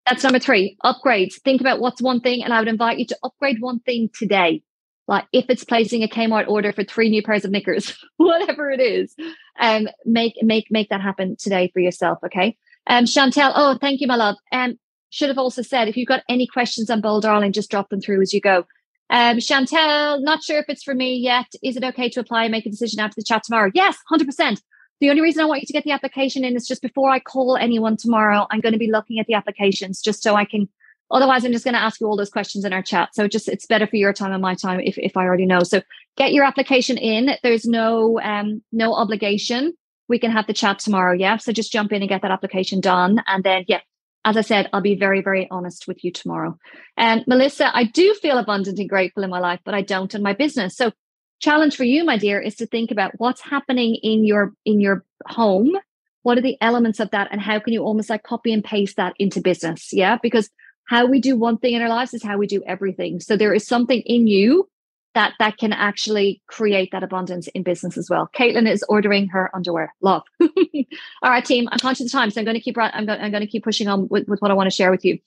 That's number three. Upgrades. Think about what's one thing, and I would invite you to upgrade one thing today. Like if it's placing a Kmart order for three new pairs of knickers, whatever it is, um, make make make that happen today for yourself. Okay. Um, Chantel. Oh, thank you, my love. Um, should have also said if you've got any questions on Bold Darling, just drop them through as you go. Um, Chantel, not sure if it's for me yet. Is it okay to apply and make a decision after the chat tomorrow? Yes, 100%. The only reason I want you to get the application in is just before I call anyone tomorrow, I'm going to be looking at the applications just so I can. Otherwise, I'm just going to ask you all those questions in our chat. So just it's better for your time and my time if, if I already know. So get your application in. There's no um no obligation. We can have the chat tomorrow. Yeah. So just jump in and get that application done. And then yeah, as I said, I'll be very, very honest with you tomorrow. And um, Melissa, I do feel abundant and grateful in my life, but I don't in my business. So challenge for you, my dear, is to think about what's happening in your in your home. What are the elements of that? And how can you almost like copy and paste that into business? Yeah. Because how we do one thing in our lives is how we do everything. So there is something in you that that can actually create that abundance in business as well. Caitlin is ordering her underwear. Love. All right, team. I'm conscious of time, so I'm going to keep. I'm going, I'm going to keep pushing on with, with what I want to share with you.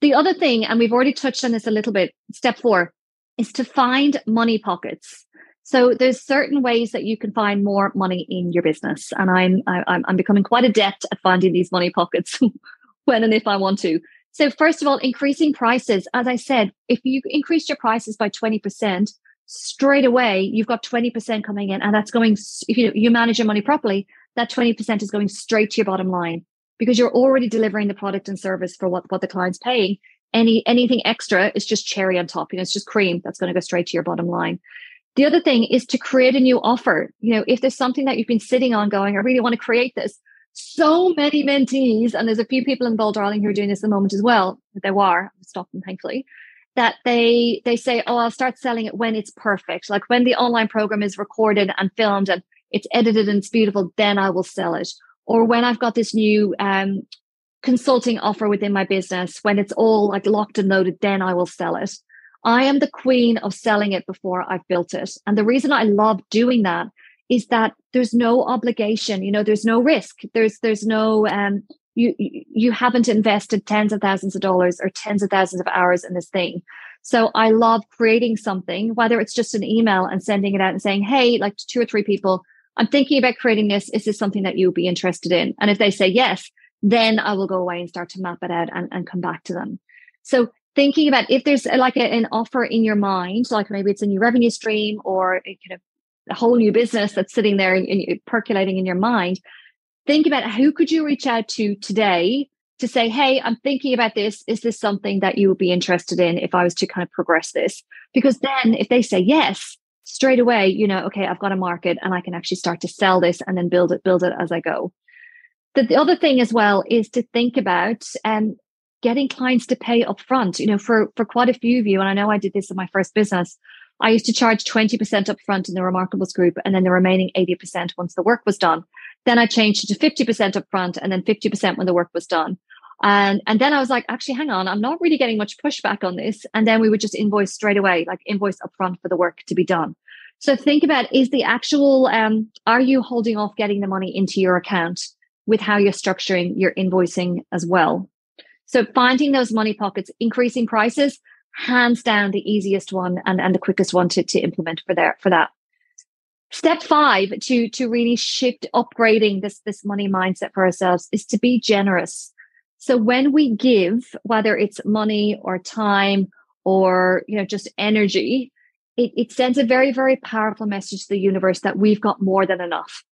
The other thing, and we've already touched on this a little bit. Step four is to find money pockets. So there's certain ways that you can find more money in your business, and I'm I, am i am becoming quite adept at finding these money pockets. when and if I want to. So, first of all, increasing prices. As I said, if you increase your prices by 20%, straight away you've got 20% coming in. And that's going, if you, you manage your money properly, that 20% is going straight to your bottom line because you're already delivering the product and service for what, what the client's paying. Any anything extra is just cherry on top. You know, it's just cream that's going to go straight to your bottom line. The other thing is to create a new offer. You know, if there's something that you've been sitting on going, I really want to create this, so many mentees, and there's a few people in Bold Darling who are doing this at the moment as well. There are, stopped them thankfully. That they they say, oh, I'll start selling it when it's perfect, like when the online program is recorded and filmed and it's edited and it's beautiful, then I will sell it. Or when I've got this new um, consulting offer within my business, when it's all like locked and loaded, then I will sell it. I am the queen of selling it before I've built it. And the reason I love doing that is that there's no obligation you know there's no risk. There's there's no um you you haven't invested tens of thousands of dollars or tens of thousands of hours in this thing. So i love creating something whether it's just an email and sending it out and saying hey like two or three people i'm thinking about creating this. Is this something that you'll be interested in? And if they say yes then i will go away and start to map it out and, and come back to them. So thinking about if there's like a, an offer in your mind like maybe it's a new revenue stream or a kind of a whole new business that's sitting there and, percolating in your mind think about who could you reach out to today to say hey i'm thinking about this. Is this something that you would be interested in if i was to kind of progress this? Because then if they say yes straight away you know okay i've got a market and i can actually start to sell this and then build it build it as i go. The, the other thing as well is to think about um, getting clients to pay up front you know for for quite a few of you and i know i did this in my first business I used to charge 20% up front in the Remarkables group and then the remaining 80% once the work was done. Then I changed it to 50% up front and then 50% when the work was done. And, and then I was like, actually, hang on, I'm not really getting much pushback on this. And then we would just invoice straight away, like invoice upfront for the work to be done. So think about is the actual, um, are you holding off getting the money into your account with how you're structuring your invoicing as well? So finding those money pockets, increasing prices, hands down the easiest one and, and the quickest one to, to implement for there for that. Step five to to really shift upgrading this this money mindset for ourselves is to be generous. So when we give, whether it's money or time or you know just energy, it, it sends a very very powerful message to the universe that we've got more than enough.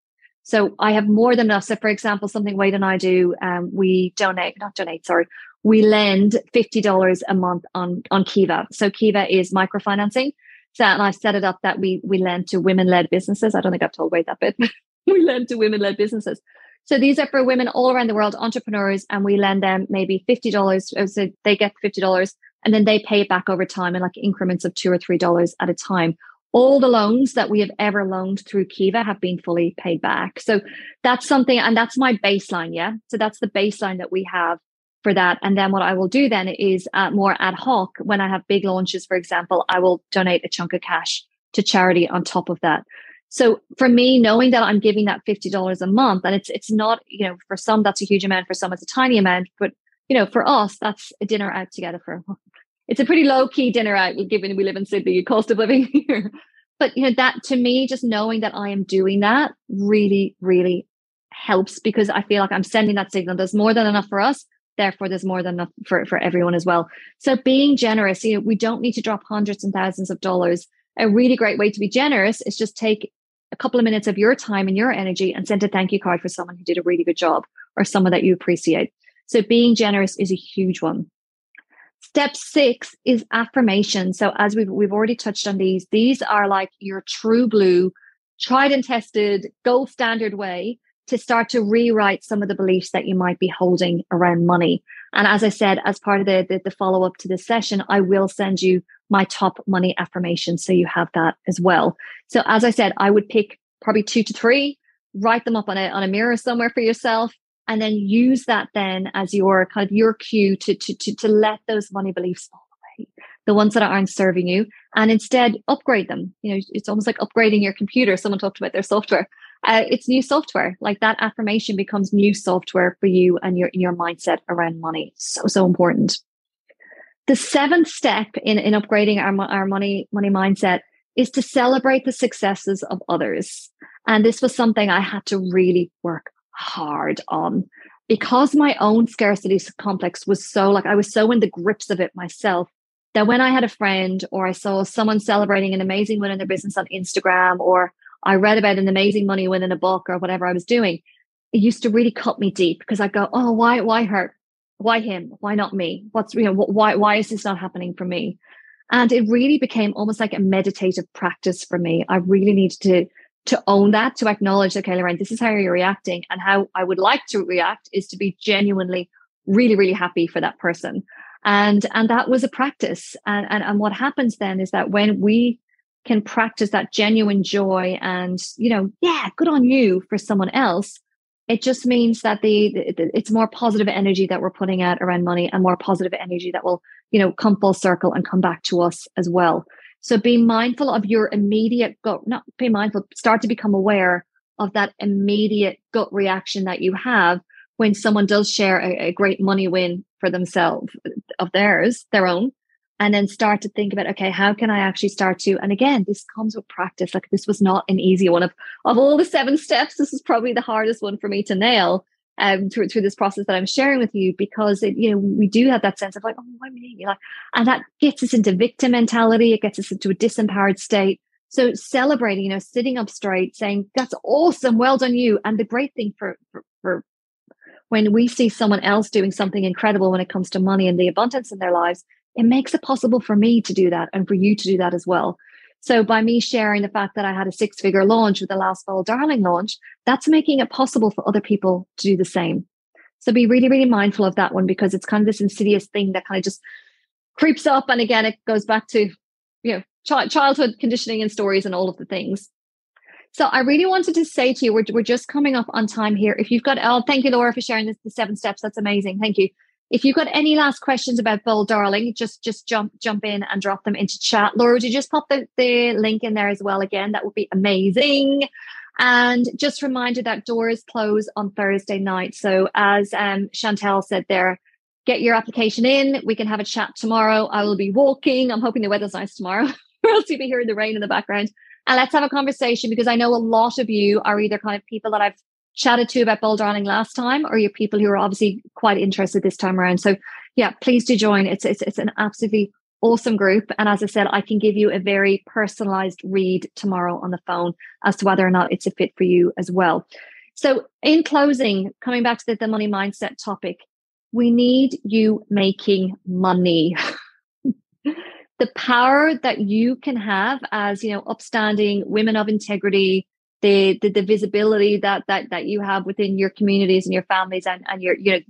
So I have more than enough. So for example, something Wade and I do, um, we donate, not donate, sorry, we lend $50 a month on, on Kiva. So Kiva is microfinancing. So, and I've set it up that we, we lend to women led businesses. I don't think I've told Wade that bit. we lend to women led businesses. So these are for women all around the world, entrepreneurs, and we lend them maybe $50. Uh, so they get $50 and then they pay it back over time in like increments of two or three dollars at a time. All the loans that we have ever loaned through Kiva have been fully paid back. So that's something, and that's my baseline. Yeah. So that's the baseline that we have for that. And then what I will do then is uh, more ad hoc when I have big launches, for example, I will donate a chunk of cash to charity on top of that. So for me, knowing that I'm giving that fifty dollars a month, and it's it's not you know for some that's a huge amount, for some it's a tiny amount, but you know for us that's a dinner out together for. It's a pretty low key dinner out, given we live in Sydney, cost of living here. But you know that to me, just knowing that I am doing that really, really helps because I feel like I'm sending that signal. There's more than enough for us therefore there's more than enough for, for everyone as well. So being generous you know we don't need to drop hundreds and thousands of dollars. A really great way to be generous is just take a couple of minutes of your time and your energy and send a thank you card for someone who did a really good job or someone that you appreciate. So being generous is a huge one. Step six is affirmation. So as we've, we've already touched on these these are like your true blue tried and tested gold standard way to start to rewrite some of the beliefs that you might be holding around money. And as I said, as part of the, the, the follow up to this session, I will send you my top money affirmations so you have that as well. So as I said, I would pick probably two to three, write them up on a, on a mirror somewhere for yourself, and then use that then as your kind of your cue to, to, to, to let those money beliefs fall away, the ones that aren't serving you, and instead upgrade them. You know, it's almost like upgrading your computer. Someone talked about their software uh, it's new software. Like that affirmation becomes new software for you and your your mindset around money. So so important. The seventh step in in upgrading our our money money mindset is to celebrate the successes of others. And this was something I had to really work hard on. because my own scarcity complex was so like I was so in the grips of it myself that when I had a friend or I saw someone celebrating an amazing win in their business on Instagram or I read about an amazing money win in a book or whatever I was doing, it used to really cut me deep because I'd go, oh, why, why her? Why him? Why not me? What's you know why why is this not happening for me? And it really became almost like a meditative practice for me. I really needed to to own that, to acknowledge, okay, Lorraine, this is how you're reacting. And how I would like to react is to be genuinely really, really happy for that person. And and that was a practice. And and, and what happens then is that when we can practice that genuine joy and, you know, yeah, good on you for someone else, it just means that the, the, it's more positive energy that we're putting out around money and more positive energy that will you know come full circle and come back to us as well. So be mindful of your immediate gut not be mindful start to become aware of that immediate gut reaction that you have when someone does share a, a great money win for themselves of theirs their own and then start to think about okay how can i actually start to and again this comes with practice. Like this was not an easy one of of all the seven steps this is probably the hardest one for me to nail um through, through this process that i'm sharing with you because it, you know we do have that sense of like oh why me like and that gets us into victim mentality. It gets us into a disempowered state. So celebrating you know sitting up straight saying that's awesome. Well done you. And the great thing for, for, for when we see someone else doing something incredible when it comes to money and the abundance in their lives it makes it possible for me to do that and for you to do that as well. So by me sharing the fact that I had a six figure launch with the last Bold Darling launch, that's making it possible for other people to do the same. So be really, really mindful of that one because it's kind of this insidious thing that kind of just creeps up. And again, it goes back to, you know, ch- childhood conditioning and stories and all of the things. So I really wanted to say to you, we're, we're just coming up on time here. If you've got, oh, thank you, Laura, for sharing this, the seven steps. That's amazing. Thank you. If you've got any last questions about Bold Darling, just just jump jump in and drop them into chat. Laura, would you just pop the, the link in there as well again? That would be amazing. And just reminder that doors close on Thursday night. So as um, Chantel said there, get your application in. We can have a chat tomorrow. I will be walking. I'm hoping the weather's nice tomorrow, or else you'll be hearing the rain in the background. And let's have a conversation because I know a lot of you are either kind of people that I've chatted to about Bold Darling last time, or you're people who are obviously quite interested this time around. So yeah, please do join. It's it's it's an absolutely awesome group. And as I said, I can give you a very personalized read tomorrow on the phone as to whether or not it's a fit for you as well. So in closing, coming back to the, the money mindset topic, we need you making money. the power that you can have as you know upstanding women of integrity the, the, the visibility that that that you have within your communities and your families and, and your your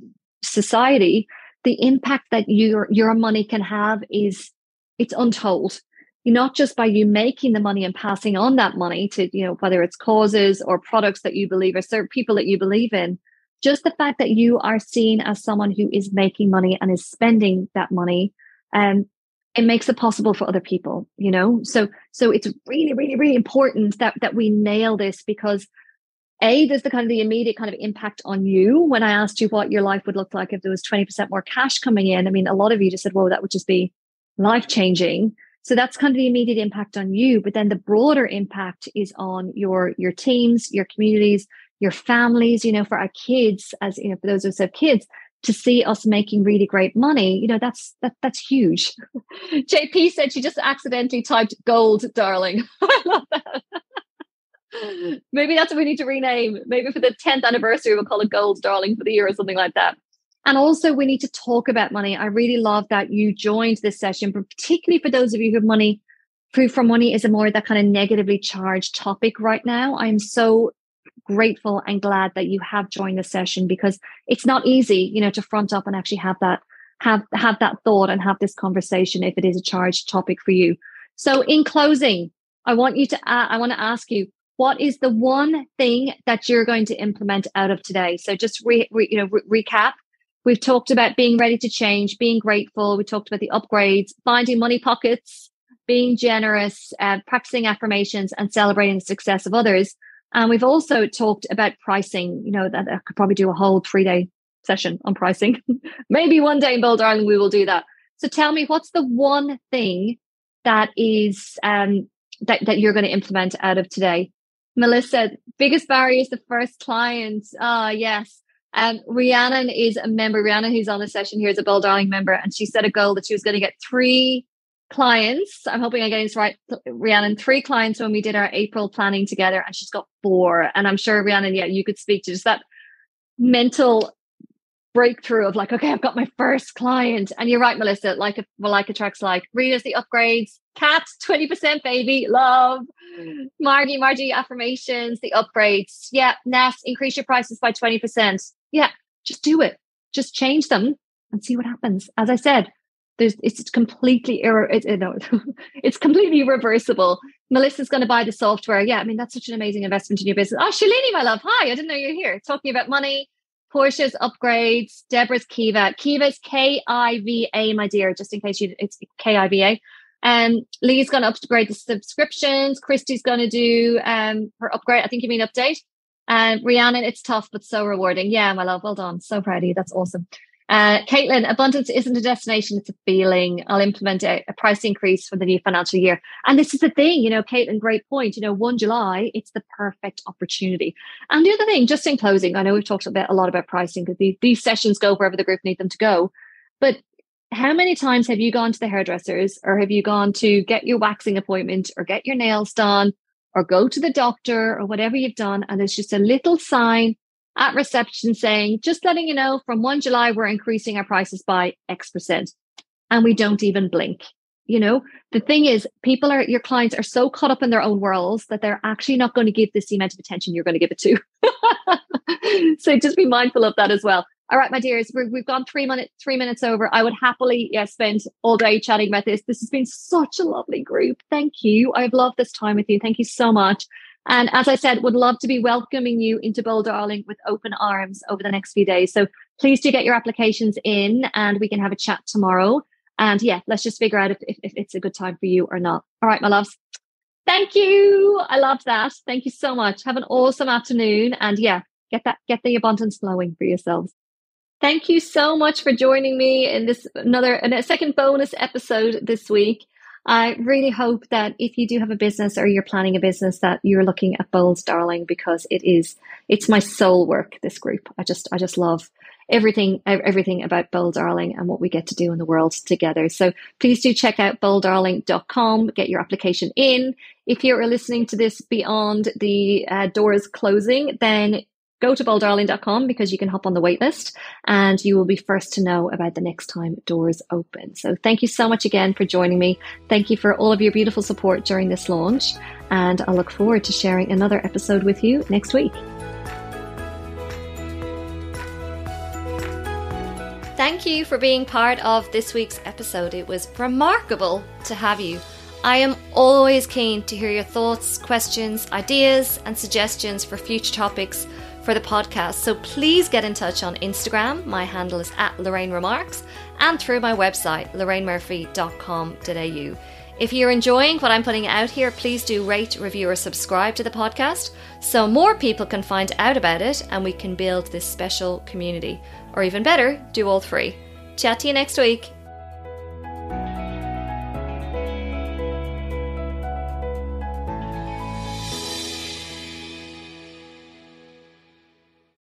society, the impact that your your money can have is it's untold. Not just by you making the money and passing on that money to, you know, whether it's causes or products that you believe or certain people that you believe in, just the fact that you are seen as someone who is making money and is spending that money um, it makes it possible for other people you know? So so it's really really really important that that we nail this because a there's the kind of the immediate kind of impact on you? When i asked you what your life would look like if there was 20% more cash coming in i mean a lot of you just said well that would just be life changing so that's kind of the immediate impact on you but then the broader impact is on your your teams your communities your families you know for our kids as you know for those of us who have kids to see us making really great money, you know, that's that that's huge. JP said she just accidentally typed gold, darling. I love that. Maybe that's what we need to rename. Maybe for the 10th anniversary, we'll call it gold, darling, for the year or something like that. And also, we need to talk about money. I really love that you joined this session, but particularly for those of you who have money, proof for money is a more that kind of negatively charged topic right now. I'm so grateful and glad that you have joined the session because it's not easy, you know, to front up and actually have that have have that thought and have this conversation if it is a charged topic for you. So in closing, I want you to uh, I want to ask you what is the one thing that you're going to implement out of today? So just re, re, you know re- recap. We've talked about being ready to change, being grateful. We talked about the upgrades, finding money pockets, being generous, uh, practicing affirmations, and celebrating the success of others. And we've also talked about pricing. You know, that I could probably do a whole three day session on pricing. Maybe one day in Bold Darling we will do that. So tell me, what's the one thing that is um, that that you're going to implement out of today? Melissa, biggest barrier is the first client. Ah, yes. Um, Rhiannon is a member. Rhiannon, who's on the session here, is a Bold Darling member, and she set a goal that she was going to get three clients. I'm hoping I'm getting this right, Rhiannon. Three clients when we did our April planning together, and she's got four. And I'm sure Rhiannon, yeah, you could speak to just that mental breakthrough of like, okay, I've got my first client. And you're right, Melissa, like a like attracts like readers, the upgrades, cats, 20% baby, love, Margie, Margie affirmations, the upgrades. Yeah, Nest, increase your prices by 20%. Yeah, just do it. Just change them and see what happens. As I said, there's it's completely error it, it, no, it's completely reversible melissa's going to buy the software yeah i mean that's such an amazing investment in your business oh shalini my love hi i didn't know you're here talking about money Porsche's upgrades, Deborah's Kiva. Kiva's K I V A, my dear, just in case you it's K I V A. Um, Lee's going to upgrade the subscriptions. Christy's going to do um her upgrade. I think you mean update. Um, Rhiannon, it's tough but so rewarding. Yeah, my love, well done. So proud of you. That's awesome. Uh, Caitlin, abundance isn't a destination, it's a feeling. I'll implement a, a, price increase for the new financial year. And this is the thing, you know, Caitlin, great point. You know, 1 July, it's the perfect opportunity. And the other thing, just in closing, I know we've talked a, bit, a lot about pricing because these, these sessions go wherever the group need them to go. But how many times have you gone to the hairdressers or have you gone to get your waxing appointment or get your nails done or go to the doctor or whatever you've done? And there's just a little sign at reception saying, just letting you know from 1 July, we're increasing our prices by X percent. And we don't even blink. You know, the thing is, people are, your clients are so caught up in their own worlds that they're actually not going to give this the amount of attention you're going to give it to. so just be mindful of that as well. All right, my dears, we have gone three minutes three minutes over. I would happily yeah, spend all day chatting about this. This has been such a lovely group. Thank you. I've loved this time with you. Thank you so much. And as I said, would love to be welcoming you into Bold Darling with open arms over the next few days. So please do get your applications in and we can have a chat tomorrow. And yeah, let's just figure out if, if, if it's a good time for you or not. All right, my loves. Thank you. I love that. Thank you so much. Have an awesome afternoon. And yeah, get that, get the abundance flowing for yourselves. Thank you so much for joining me in this another, in a second bonus episode this week. I really hope that if you do have a business or you're planning a business that you're looking at Bold Darling because it is it's my soul work this group. I just I just love everything everything about Bold Darling and what we get to do in the world together. So please do check out bolddarling.com, get your application in. If you're listening to this beyond the uh, doors closing, then go to bolddarling.com because you can hop on the waitlist and you will be first to know about the next time doors open. So thank you so much again for joining me. Thank you for all of your beautiful support during this launch. And I look forward to sharing another episode with you next week. Thank you for being part of this week's episode. It was remarkable to have you. I am always keen to hear your thoughts, questions, ideas, and suggestions for future topics for the podcast. So please get in touch on Instagram. My handle is at Lorraine Remarks and through my website, lorrainemurphy.com.au. If you're enjoying what I'm putting out here, please do rate, review, or subscribe to the podcast so more people can find out about it and we can build this special community. Or even better, do all three. Chat to you next week.